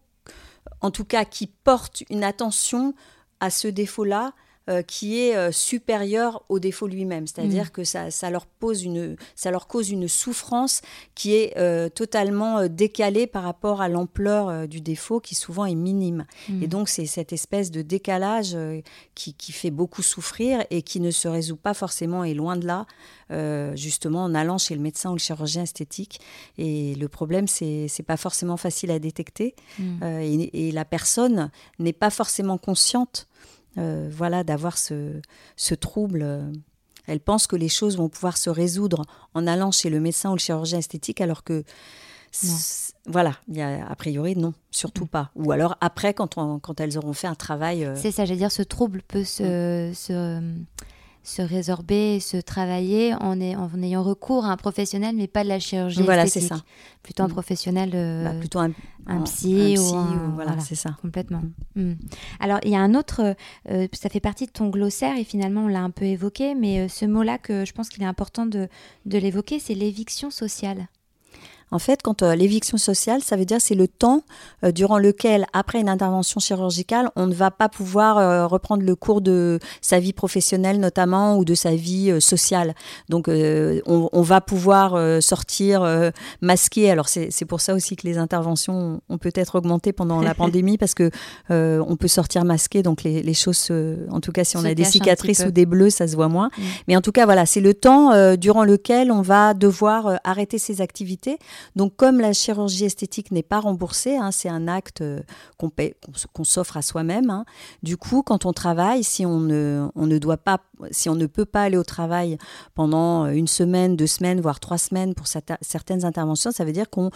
en tout cas qui portent une attention à ce défaut-là euh, qui est euh, supérieur au défaut lui-même. C'est-à-dire mm. que ça, ça, leur pose une, ça leur cause une souffrance qui est euh, totalement décalée par rapport à l'ampleur du défaut qui souvent est minime. Mm. Et donc c'est cette espèce de décalage qui, qui, fait beaucoup souffrir et qui ne se résout pas forcément et loin de là, justement en allant chez le médecin ou le chirurgien esthétique. Et le problème, c'est pas forcément facile à détecter mm. et, et, la personne n'est pas forcément consciente euh, voilà, d'avoir ce, trouble. Elle pense que les choses vont pouvoir se résoudre en allant chez le médecin ou le chirurgien esthétique, alors que voilà, y a, a priori non, surtout mm. pas. Ou alors après, quand, quand elles auront fait un travail. Euh, c'est ça, j'allais dire, ce trouble peut se, mm. se se résorber, se travailler en, en, ayant recours à un professionnel, mais pas de la chirurgie voilà, c'est ça. Plutôt un mm. professionnel, euh, bah, plutôt un, psy, ou, voilà, c'est ça. Complètement. Mm. Alors, il y a un autre, euh, ça fait partie de ton glossaire et finalement on l'a un peu évoqué, mais euh, ce mot-là que je pense qu'il est important de, de l'évoquer, c'est l'éviction sociale. En fait, quand euh, l'éviction sociale, ça veut dire c'est le temps euh, durant lequel, après une intervention chirurgicale, on ne va pas pouvoir euh, reprendre le cours de sa vie professionnelle notamment ou de sa vie sociale. Donc, on, va pouvoir sortir masqué. Alors, c'est pour ça aussi que les interventions ont peut-être augmenté pendant la pandémie parce que on peut sortir masqué. Donc, les, choses, en tout cas, si on a des cicatrices ou des bleus, ça se voit moins. Mm. Mais en tout cas, voilà, c'est le temps durant lequel on va devoir arrêter ses activités. Donc comme la chirurgie esthétique n'est pas remboursée, hein, c'est un acte euh, qu'on s'offre à soi-même. Hein. du coup, quand on travaille, si on ne, on ne doit pas, si on ne peut pas aller au travail pendant une semaine, deux semaines, voire trois semaines pour certaines interventions, ça veut dire qu'on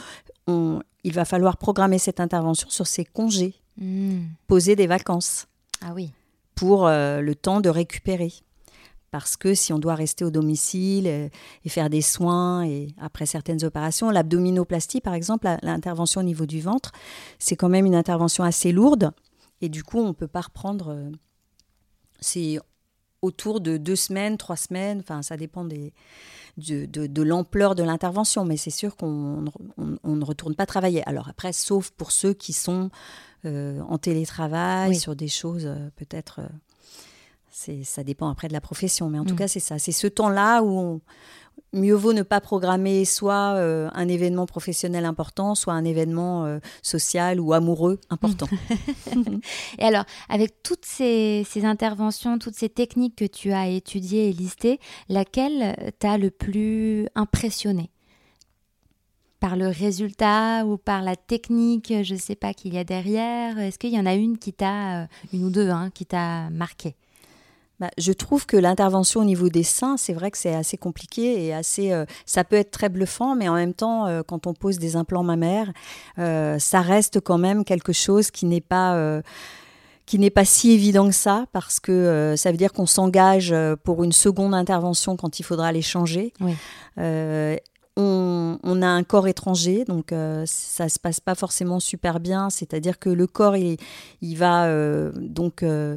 il va falloir programmer cette intervention sur ses congés, mmh. poser des vacances. Ah oui. Pour euh, le temps de récupérer parce que si on doit rester au domicile et, faire des soins et après certaines opérations, l'abdominoplastie par exemple, l'intervention au niveau du ventre, c'est quand même une intervention assez lourde et du coup on ne peut pas reprendre. Euh, c'est autour de deux semaines, trois semaines, enfin ça dépend des, de, l'ampleur de l'intervention, mais c'est sûr qu'on ne retourne pas travailler. Alors après, sauf pour ceux qui sont euh, en télétravail sur des choses euh, peut-être ça dépend après de la profession, mais en tout mm. cas, c'est ça. C'est ce temps-là où mieux vaut ne pas programmer soit euh, un événement professionnel important, soit un événement euh, social ou amoureux important. et alors, avec toutes ces, interventions, toutes ces techniques que tu as étudiées et listées, laquelle t'a le plus impressionné? Par le résultat ou par la technique, je ne sais pas, qu'il y a derrière? Est-ce qu'il y en a une qui t'a, euh, une ou deux, hein, qui t'a marqué? Bah, je trouve que l'intervention au niveau des seins, c'est vrai que c'est assez compliqué et assez. Euh, ça peut être très bluffant, mais en même temps, euh, quand on pose des implants mammaires, ça reste quand même quelque chose qui n'est pas qui n'est pas si évident que ça, parce que ça veut dire qu'on s'engage pour une seconde intervention quand il faudra les changer. Oui. On, a un corps étranger, donc euh, ça se passe pas forcément super bien. C'est-à-dire que le corps, il, il va euh, donc euh,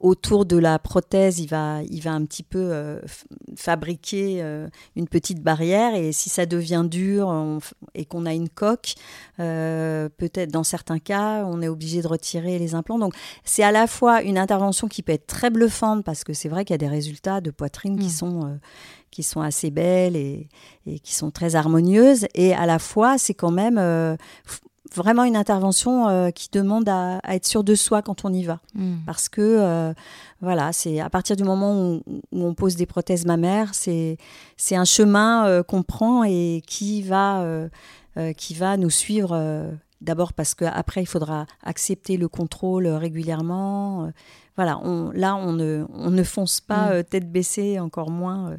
autour de la prothèse, il va, il va un petit peu fabriquer une petite barrière. Et si ça devient dur et qu'on a une coque, peut-être dans certains cas, on est obligé de retirer les implants. Donc c'est à la fois une intervention qui peut être très bluffante parce que c'est vrai qu'il y a des résultats de poitrine qui mmh. sont qui sont assez belles et, qui sont très harmonieuses. Et à la fois, c'est quand même euh, vraiment une intervention euh, qui demande à, être sûr de soi quand on y va. Hmm. Parce que, euh, voilà, c'est à partir du moment où, on pose des prothèses mammaires, c'est un chemin qu'on prend et qui va, qui va nous suivre. D'abord parce qu'après, il faudra accepter le contrôle régulièrement. voilà, on, là, on ne, on ne fonce pas hmm. tête baissée, encore moins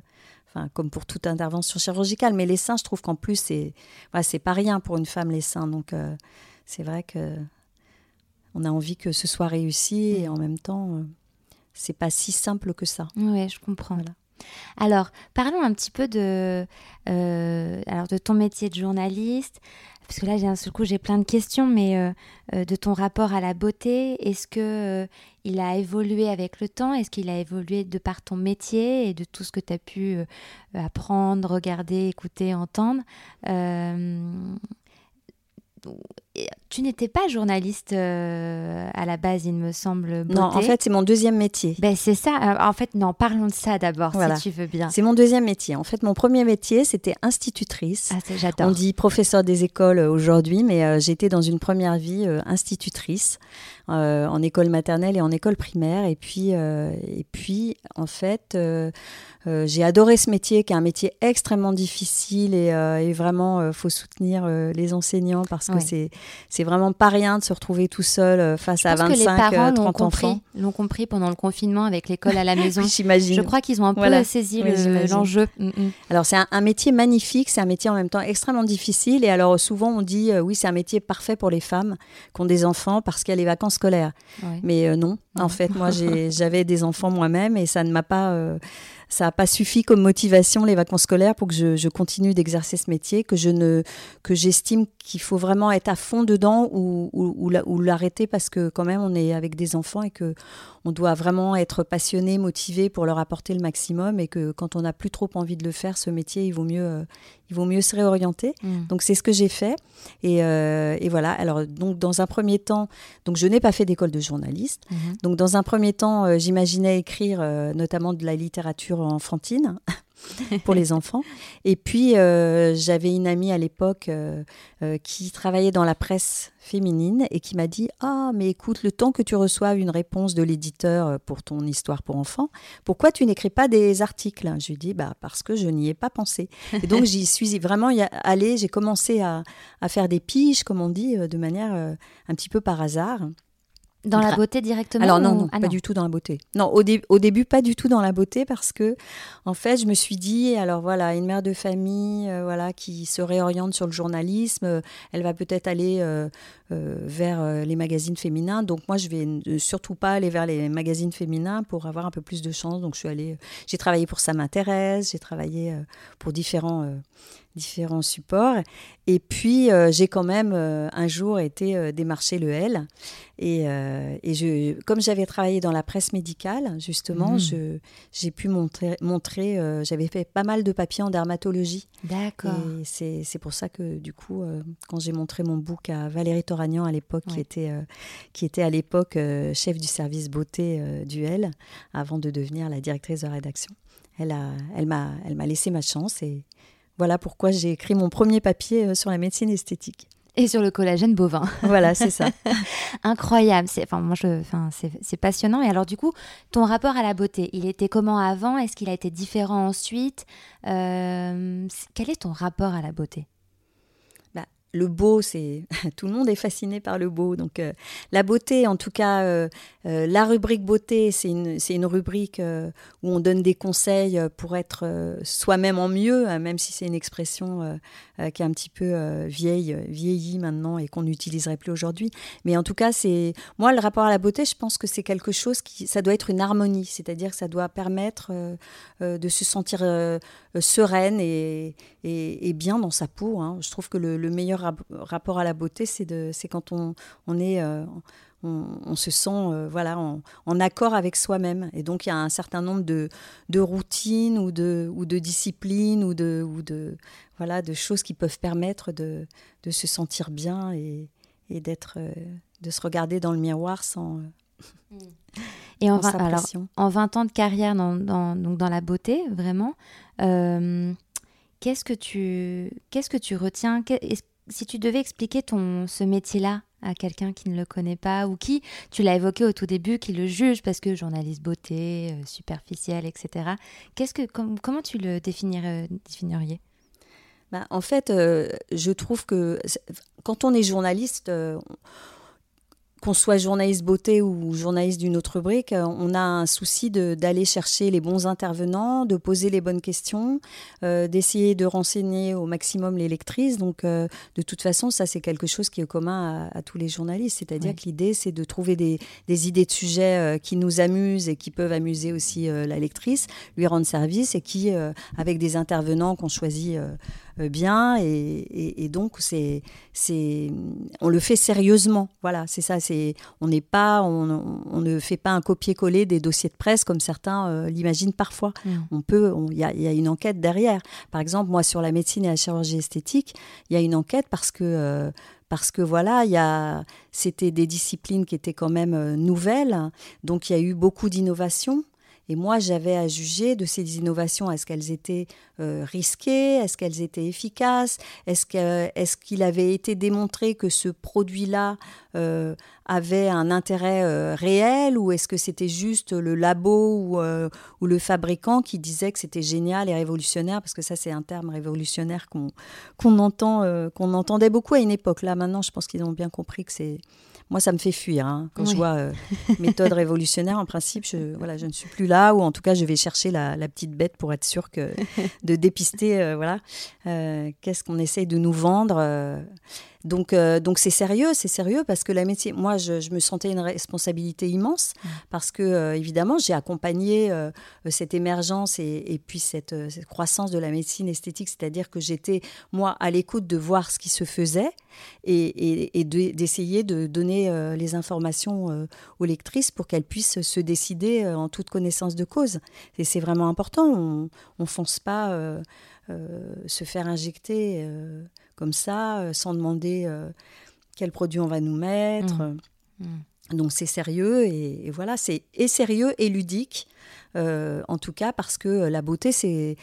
comme pour toute intervention chirurgicale. Mais les seins, je trouve qu'en plus, c'est c'est pas rien pour une femme, les seins. Donc, euh, c'est vrai que on a envie que ce soit réussi et en même temps, euh, c'est pas si simple que ça. Oui, je comprends. Alors, parlons un petit peu de, euh, alors de ton métier de journaliste parce que là, j'ai un seul coup, j'ai plein de questions, mais euh, euh, de ton rapport à la beauté, est-ce que euh, il a évolué avec le temps? Est-ce qu'il a évolué de par ton métier et de tout ce que tu as pu apprendre, regarder, écouter, entendre? Tu n'étais pas journaliste euh, à la base, il me semble. Non, en fait, c'est mon deuxième métier. Ben, c'est ça. Euh, en fait, non, parlons de ça d'abord, si tu veux bien. C'est mon deuxième métier. En fait, mon premier métier, c'était institutrice. Ah, j'adore. On dit professeur des écoles euh, aujourd'hui, mais j'étais dans une première vie institutrice en école maternelle et en école primaire. Et puis, et puis en fait, j'ai adoré ce métier, qui est un métier extrêmement difficile et, et vraiment, il faut soutenir les enseignants parce que c'est c'est vraiment pas rien de se retrouver tout seul euh, face à 25, que les parents 30 euh, enfants. L'ont compris pendant le confinement avec l'école à la maison. J'imagine. Je crois qu'ils ont un peu saisi l'enjeu. Mm, mm. Alors c'est un, métier magnifique, c'est un métier en même temps extrêmement difficile. Et alors souvent on dit euh, oui c'est un métier parfait pour les femmes qui ont des enfants parce qu'il y a les vacances scolaires. Mais non, en fait moi j'avais des enfants moi-même et ça ne m'a pas ça n'a pas suffi comme motivation les vacances scolaires pour que je, continue d'exercer ce métier, que je ne que j'estime qu'il faut vraiment être à fond dedans ou, ou, l'arrêter parce que quand même on est avec des enfants et que on doit vraiment être passionné, motivé pour leur apporter le maximum et que quand on n'a plus trop envie de le faire, ce métier, il vaut mieux, euh, il vaut mieux se réorienter. Mm. Donc c'est ce que j'ai fait. Et, euh, et, voilà. Alors donc dans un premier temps, donc je n'ai pas fait d'école de journaliste. Mm-hmm. Donc dans un premier temps, euh, j'imaginais écrire notamment de la littérature enfantine. pour les enfants. Et puis, euh, j'avais une amie à l'époque euh, euh, qui travaillait dans la presse féminine et qui m'a dit Ah, mais écoute, le temps que tu reçoives une réponse de l'éditeur pour ton histoire pour enfants, pourquoi tu n'écris pas des articles? Je lui dis bah, Parce que je n'y ai pas pensé. Et donc, j'y suis vraiment allée. J'ai commencé à, à, faire des piges, comme on dit, de manière un petit peu par hasard. Dans la beauté directement Alors non, ah, pas du tout dans la beauté. Non, au, au, début, pas du tout dans la beauté parce que, en fait, je me suis dit, alors voilà, une mère de famille euh, voilà, qui se réoriente sur le journalisme, euh, elle va peut-être aller euh, vers les magazines féminins. Donc moi, je vais surtout pas aller vers les magazines féminins pour avoir un peu plus de chance. Donc je suis allée, j'ai travaillé pour Ça m'intéresse, j'ai travaillé pour différents différents supports. Et puis, euh, j'ai quand même euh, un jour été euh, démarcher le L. Et, et je, comme j'avais travaillé dans la presse médicale, justement, mmh. j'ai pu montrer, montrer j'avais fait pas mal de papiers en dermatologie. D'accord. Et c'est pour ça que, du coup, quand j'ai montré mon book à Valérie Toragnan à l'époque, qui, était, qui était à l'époque chef du service beauté du L, avant de devenir la directrice de rédaction, elle m'a elle elle laissé ma chance et voilà pourquoi j'ai écrit mon premier papier euh, sur la médecine esthétique. Et sur le collagène bovin. Voilà, c'est ça. Incroyable. C'est, enfin, moi, je, enfin, c'est, passionnant. Et alors, du coup, ton rapport à la beauté, il était comment avant? Est-ce qu'il a été différent ensuite? Euh, Quel est ton rapport à la beauté? Le beau, c'est tout le monde est fasciné par le beau. Donc euh, la beauté, en tout cas, euh, euh, la rubrique beauté, c'est une, une rubrique où on donne des conseils pour être soi-même en mieux, hein, même si c'est une expression qui est un petit peu vieille, vieillie maintenant et qu'on n'utiliserait plus aujourd'hui. Mais en tout cas, c'est moi le rapport à la beauté, je pense que c'est quelque chose qui, ça doit être une harmonie, c'est-à-dire que ça doit permettre de se sentir sereine et, et, bien dans sa peau. Hein. Je trouve que le meilleur rapport à la beauté, c'est quand on, on est... Euh, on, se sent euh, voilà en, accord avec soi-même. Et donc il y a un certain nombre de, de routines ou de, ou de disciplines ou de, ou de voilà de choses qui peuvent permettre de, de se sentir bien et, et d'être euh, de se regarder dans le miroir sans et en, 20, alors, en 20 ans de carrière dans, dans, donc dans la beauté vraiment qu'est-ce que tu qu'est-ce que tu retiens? Si tu devais expliquer ton, ce métier-là à quelqu'un qui ne le connaît pas ou qui, tu l'as évoqué au tout début, qui le juge parce que journaliste beauté, euh, superficiel, etc. Qu'est-ce que, comment tu le définirais, définiriez? Bah, En fait, euh, je trouve que quand on est journaliste, euh, qu'on soit journaliste beauté ou journaliste d'une autre rubrique, euh, on a un souci d'aller chercher les bons intervenants, de poser les bonnes questions, euh, d'essayer de renseigner au maximum les lectrices. Donc, euh, de toute façon, ça, c'est quelque chose qui est commun à, tous les journalistes. C'est-à-dire que l'idée, c'est de trouver des, des, idées de sujets qui nous amusent et qui peuvent amuser aussi la lectrice, lui rendre service et qui, avec des intervenants qu'on choisit bien et, donc c'est c'est on le fait sérieusement voilà c'est ça c'est on n'est pas on, ne fait pas un copier-coller des dossiers de presse comme certains euh, l'imaginent parfois mm. on peut il y, a une enquête derrière par exemple moi sur la médecine et la chirurgie esthétique il y a une enquête parce que euh, parce que voilà, il y c'était des disciplines qui étaient quand même nouvelles, donc il y a eu beaucoup d'innovations. Et moi, j'avais à juger de ces innovations. Est-ce qu'elles étaient euh, risquées? Est-ce qu'elles étaient efficaces? Est-ce qu'il avait été démontré que ce produit-là euh, avait un intérêt euh, réel? Ou est-ce que c'était juste le labo ou, le fabricant qui disait que c'était génial et révolutionnaire? Parce que ça, c'est un terme révolutionnaire qu'on qu'on entendait beaucoup à une époque. Là, maintenant, je pense qu'ils ont bien compris que c'est moi, ça me fait fuir. Hein. Quand je vois euh, méthode révolutionnaire, en principe, je, voilà, je ne suis plus là, ou en tout cas, je vais chercher la, petite bête pour être sûr que, de dépister euh, voilà, euh, qu'est-ce qu'on essaye de nous vendre. Donc, euh, donc c'est sérieux, c'est sérieux parce que la métier, moi, je, me sentais une responsabilité immense mmh. parce que, euh, évidemment, j'ai accompagné euh, cette émergence et, puis cette, croissance de la médecine esthétique, c'est-à-dire que j'étais, moi, à l'écoute de voir ce qui se faisait et, d'essayer de, donner les informations aux lectrices pour qu'elles puissent se décider en toute connaissance de cause. Et c'est vraiment important, on ne fonce pas se faire injecter comme ça, euh, sans demander euh, quel produit on va nous mettre. Mmh. Mmh. Donc c'est sérieux et, voilà, c'est et sérieux et ludique. Euh, en tout cas parce que la beauté c'est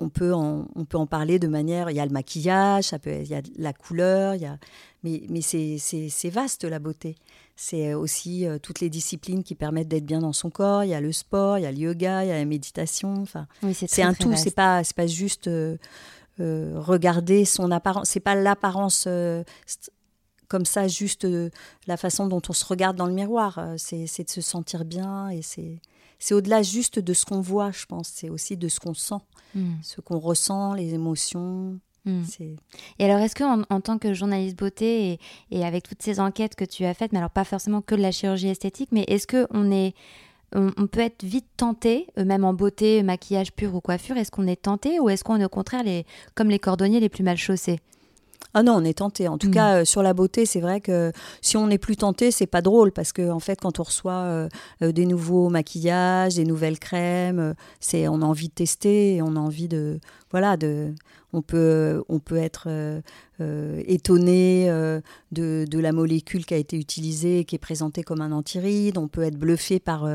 on peut en, on peut en parler de manière il y a le maquillage ça peut il y a la couleur il y a mais, mais c'est vaste la beauté c'est aussi toutes les disciplines qui permettent d'être bien dans son corps il y a le sport il y a le yoga il y a la méditation enfin c'est un tout c'est pas c'est pas juste euh, regarder son apparence. C'est pas l'apparence euh, comme ça, juste euh, la façon dont on se regarde dans le miroir. c'est de se sentir bien et c'est c'est au-delà juste de ce qu'on voit, je pense. C'est aussi de ce qu'on sent, hmm. ce qu'on ressent, les émotions. Hmm. Et alors, est-ce que en, tant que journaliste beauté et, et, avec toutes ces enquêtes que tu as faites, mais alors pas forcément que de la chirurgie esthétique, mais est-ce que on est on, peut être vite tenté, euh, même en beauté, maquillage pur ou coiffure, est-ce qu'on est tenté ou est-ce qu'on est au contraire les, comme les cordonniers les plus mal chaussés? Ah non, on est tenté. En tout mm. cas, euh, sur la beauté, c'est vrai que si on n'est plus tenté, c'est pas drôle parce que en fait, quand on reçoit euh, des nouveaux maquillages, des nouvelles crèmes, c'est on a envie de tester, et on a envie de voilà de on peut, on peut être euh, euh, étonné euh, de, la molécule qui a été utilisée, qui est présentée comme un antiride. On peut être bluffé par,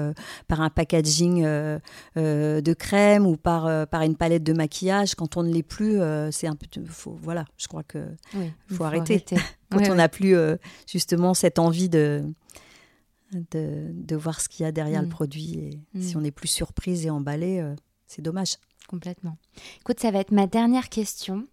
par un packaging de crème ou par, par une palette de maquillage. Quand on ne l'est plus, c'est un peu. Faut, voilà, je crois que faut, arrêter. Quand on n'a plus justement cette envie de. De, voir ce qu'il y a derrière le mm. produit. Et Si mm. on n'est plus surprise et emballé, c'est dommage. Complètement. Écoute, ça va être ma dernière question,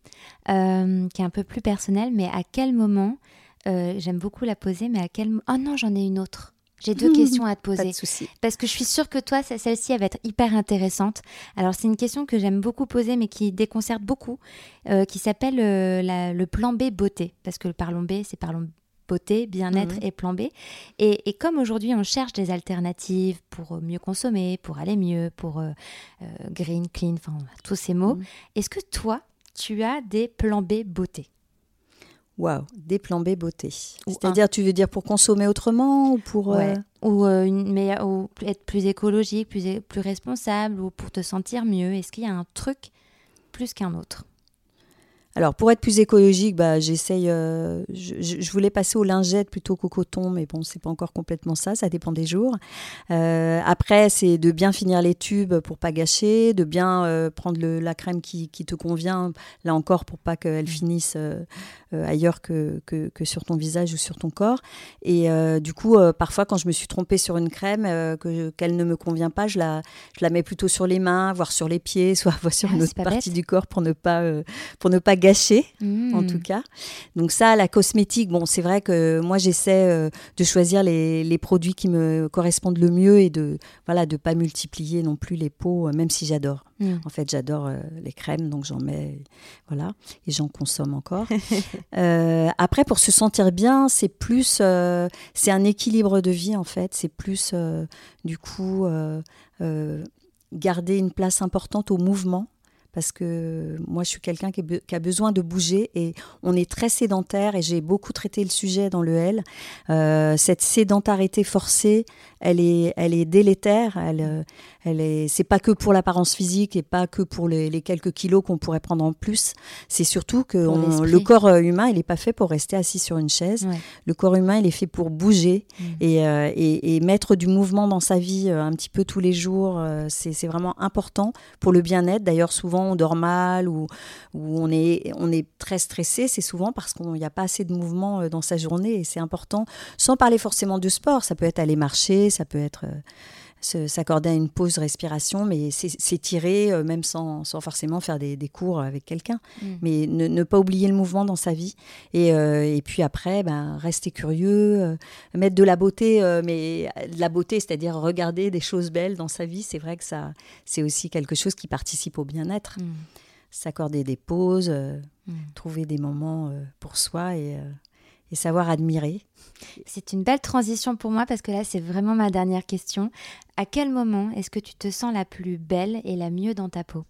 euh, qui est un peu plus personnelle, mais à quel moment, euh, j'aime beaucoup la poser, mais à quel... Oh non, j'en ai une autre. J'ai deux questions à te poser. Pas de souci. Parce que je suis sûre que toi, celle-ci, elle va être hyper intéressante. Alors, c'est une question que j'aime beaucoup poser, mais qui déconcerte beaucoup, euh, qui s'appelle le plan B beauté. Parce que le parlons B, c'est parlons beauté, bien-être Mhm. et plan B. Et, et comme aujourd'hui on cherche des alternatives pour mieux consommer, pour aller mieux, pour euh, euh, green, clean, enfin tous ces mots, Mhm. est-ce que toi, tu as des plans B beauté Waouh, des plans B beauté. C'est-à-dire, tu veux dire pour consommer autrement ou pour. euh. Ou, euh, une meilleure, ou être plus écologique, plus, plus responsable, ou pour te sentir mieux Est-ce qu'il y a un truc plus qu'un autre? Alors, pour être plus écologique, bah, j'essaye. euh, je, voulais passer aux lingettes plutôt qu'au coton, mais bon, c'est pas encore complètement ça. Ça dépend des jours. Euh, après, c'est de bien finir les tubes pour pas gâcher, de bien euh, prendre le- la crème qui, qui te convient. Là encore, pour pas qu'elle finisse ailleurs que, que, que sur ton visage ou sur ton corps. Et du coup, parfois, quand je me suis trompée sur une crème que qu'elle ne me convient pas, je la, je la mets plutôt sur les mains, voire sur les pieds, soit, voire sur Ah, une autre partie bête. du corps pour ne pas pour ne pas gâcher en Hmm. tout cas. Donc ça, la cosmétique, bon, c'est vrai que moi j'essaie euh, de choisir les, les produits qui me correspondent le mieux et de voilà de pas multiplier non plus les pots, euh, même si j'adore. Hmm. En fait, j'adore euh, les crèmes, donc j'en mets, voilà, et j'en consomme encore. Euh, après, pour se sentir bien, c'est plus, c'est un équilibre de vie en fait. C'est plus, du coup, garder une place importante au mouvement. Parce que moi, je suis quelqu'un qui, a besoin de bouger et on est très sédentaire et j'ai beaucoup traité le sujet dans le L. Euh, cette sédentarité forcée, elle est, elle est délétère. Elle, euh, elle est, c'est pas que pour l'apparence physique et pas que pour les, les quelques kilos qu'on pourrait prendre en plus. C'est surtout que on- le corps euh, humain, il n'est pas fait pour rester assis sur une chaise. Ouais. Le corps humain, il est fait pour bouger Mm. et, euh, et- et mettre du mouvement dans sa vie euh, un petit peu tous les jours. c'est vraiment important pour le bien-être. D'ailleurs, souvent, on dort mal ou, on, est, on est très stressé. C'est souvent parce qu'il n'y a pas assez de mouvement euh, dans sa journée et c'est important. Sans parler forcément de sport, ça peut être aller marcher, ça peut être... euh, s'accorder à une pause respiration, mais s'étirer, euh, même sans, sans forcément faire des, des cours avec quelqu'un. Mm. Mais ne, ne pas oublier le mouvement dans sa vie. Et, euh, et puis après, ben, rester curieux, euh, mettre de la beauté, mais de la beauté, c'est-à-dire regarder des choses belles dans sa vie, c'est vrai que ça, c'est aussi quelque chose qui participe au bien-être. Hmm. S'accorder des pauses, Mm. trouver des moments pour soi et, et savoir admirer. C'est une belle transition pour moi parce que là, c'est vraiment ma dernière question. À quel moment est-ce que tu te sens la plus belle et la mieux dans ta peau?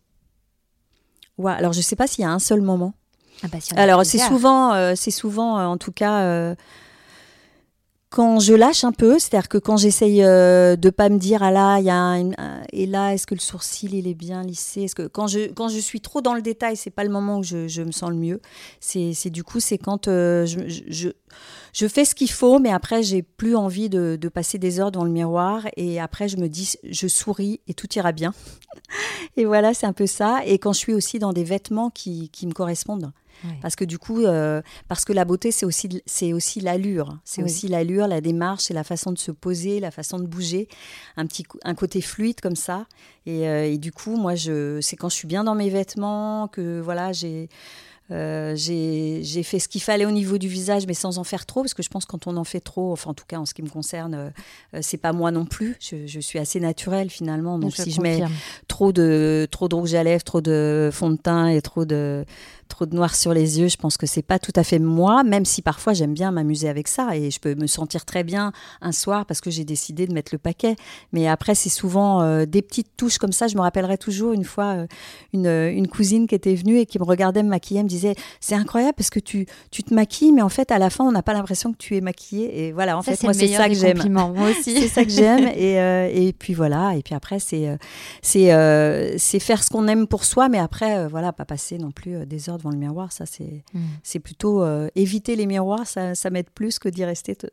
Ouais, alors, je ne sais pas s'il y a un seul moment. ah bah, a Alors, c'est souvent, euh, c'est souvent, euh, en tout cas, euh, quand je lâche un peu, c'est-à-dire que quand j'essaye euh, de pas me dire ah là, il y a un- et là, est-ce que le sourcil il est bien lissé? Est-ce que quand je quand je suis trop dans le détail, c'est pas le moment où je, je me sens le mieux. C'est du coup c'est quand euh, je, je, fais ce qu'il faut, mais après j'ai plus envie de, de passer des heures devant le miroir et après je me dis je souris et tout ira bien. et voilà, c'est un peu ça. Et quand je suis aussi dans des vêtements qui, qui me correspondent. Parce que du coup, euh, parce que la beauté, c'est aussi, c'est aussi l'allure. C'est Oui. aussi l'allure, la démarche, c'est la façon de se poser, la façon de bouger, un petit un côté fluide comme ça. Et, euh, et du coup, moi, je, c'est quand je suis bien dans mes vêtements que voilà, j'ai euh, j'ai j'ai fait ce qu'il fallait au niveau du visage, mais sans en faire trop, parce que je pense que quand on en fait trop, enfin en tout cas en ce qui me concerne, euh, c'est pas moi non plus. Je, je suis assez naturelle finalement, donc Je si je mets trop de trop de rouge à lèvres, trop de fond de teint et trop de trop de noir sur les yeux, je pense que c'est pas tout à fait moi, même si parfois j'aime bien m'amuser avec ça et je peux me sentir très bien un soir parce que j'ai décidé de mettre le paquet. Mais après, c'est souvent euh, des petites touches comme ça. Je me rappellerai toujours une fois euh, une, une cousine qui était venue et qui me regardait me maquiller, me disait c'est incroyable parce que tu tu te maquilles, mais en fait à la fin on n'a pas l'impression que tu es maquillée. Et voilà, en Ça, fait c'est moi c'est ça que j'aime. Moi aussi. C'est ça que j'aime et, euh, et puis voilà et puis après c'est euh, c'est euh, c'est faire ce qu'on aime pour soi mais après euh, voilà pas passer non plus euh, des heures devant le miroir ça c'est Mm. c'est plutôt euh, éviter les miroirs ça, ça m'aide plus que d'y rester te-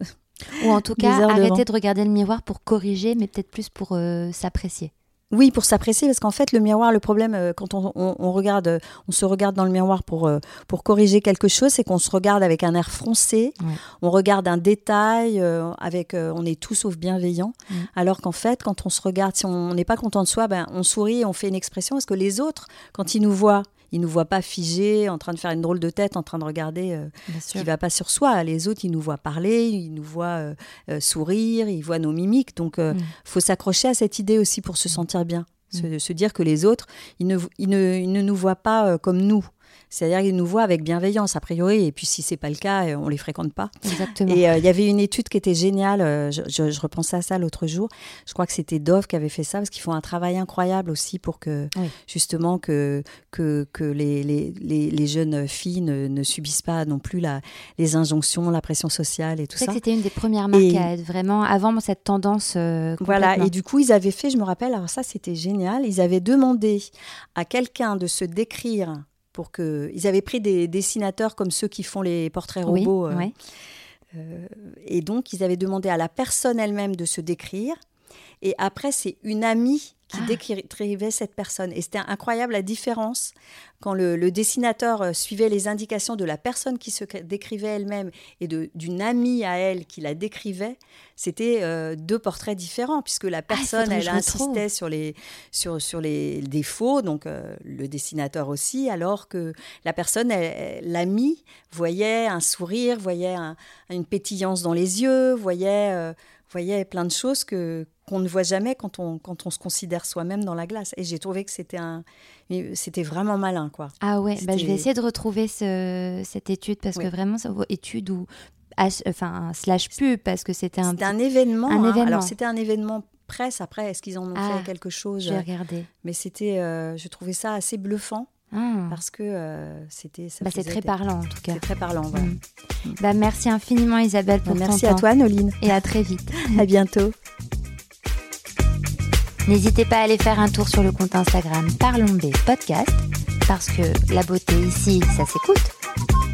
Ou en tout cas, arrêter devant. de regarder le miroir pour corriger, mais peut-être plus pour euh, s'apprécier. Oui, pour s'apprécier, parce qu'en fait, le miroir, le problème, euh, quand on, regarde, euh, on se regarde dans le miroir pour, euh, pour corriger quelque chose, c'est qu'on se regarde avec un air froncé, on regarde un détail, avec, on est tout sauf bienveillant, mm. alors qu'en fait, quand on se regarde, si on n'est pas content de soi, ben, on sourit, on fait une expression, parce que les autres, quand ils nous voient, ils nous voient pas figés, en train de faire une drôle de tête, en train de regarder ce qui va pas sur soi. Les autres, ils nous voient parler, ils nous voient sourire, ils voient nos mimiques. Donc, il mm. faut s'accrocher à cette idée aussi pour se sentir bien. Se, se, dire que les autres, ils ne, ils ne, ils ne nous voient pas euh, comme nous. C'est-à-dire qu'ils nous voient avec bienveillance, a priori, et puis si c'est pas le cas, euh, on les fréquente pas. Exactement. Et euh, il y avait une étude qui était géniale, euh, je, repensais à ça l'autre jour, je crois que c'était Dove qui avait fait ça, parce qu'ils font un travail incroyable aussi pour que, justement, que, que, que les, les, les, jeunes filles ne, subissent pas non plus la, les injonctions, la pression sociale et tout ça. C'était une des premières marques à être vraiment avant cette tendance. voilà, et du coup, ils avaient fait, je me rappelle, alors ça c'était génial, ils avaient demandé à quelqu'un de se décrire pour que ils avaient pris des dessinateurs comme ceux qui font les portraits robots. Euh, euh, et donc, ils avaient demandé à la personne elle-même de se décrire. Et après, c'est une amie qui ah. décrivait cette personne. Et c'était incroyable la différence quand le, dessinateur euh, suivait les indications de la personne qui se décrivait elle-même et d'une amie à elle qui la décrivait. C'était euh, deux portraits différents puisque la ah, personne, elle insistait sur les, sur, sur les défauts, donc euh, le dessinateur aussi, alors que la personne, l'amie, voyait un sourire, voyait une pétillance dans les yeux, voyait voyait plein de choses que qu'on ne voit jamais quand on, quand on se considère soi-même dans la glace. Et j'ai trouvé que c'était un, c'était vraiment malin, quoi. Ah ouais, bah, je vais essayer de retrouver ce, cette étude parce que vraiment, ça vaut étude ou enfin slash pub parce que c'était un, un événement. Un hein. événement. Alors c'était un événement presse. Après, est-ce qu'ils en ont fait ah, quelque chose? J'ai regardé. Mais c'était, euh, je trouvais ça assez bluffant. Ah. Parce que euh, c'était. Bah, c'est très parlant en tout cas. C'est très parlant, voilà. Mm. Bah, merci infiniment Isabelle pour bah, Merci à toi Noline. Et à très vite. à bientôt. N'hésitez pas à aller faire un tour sur le compte Instagram Parlons B Podcast, parce que la beauté ici, ça s'écoute,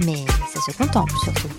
mais ça se contemple surtout.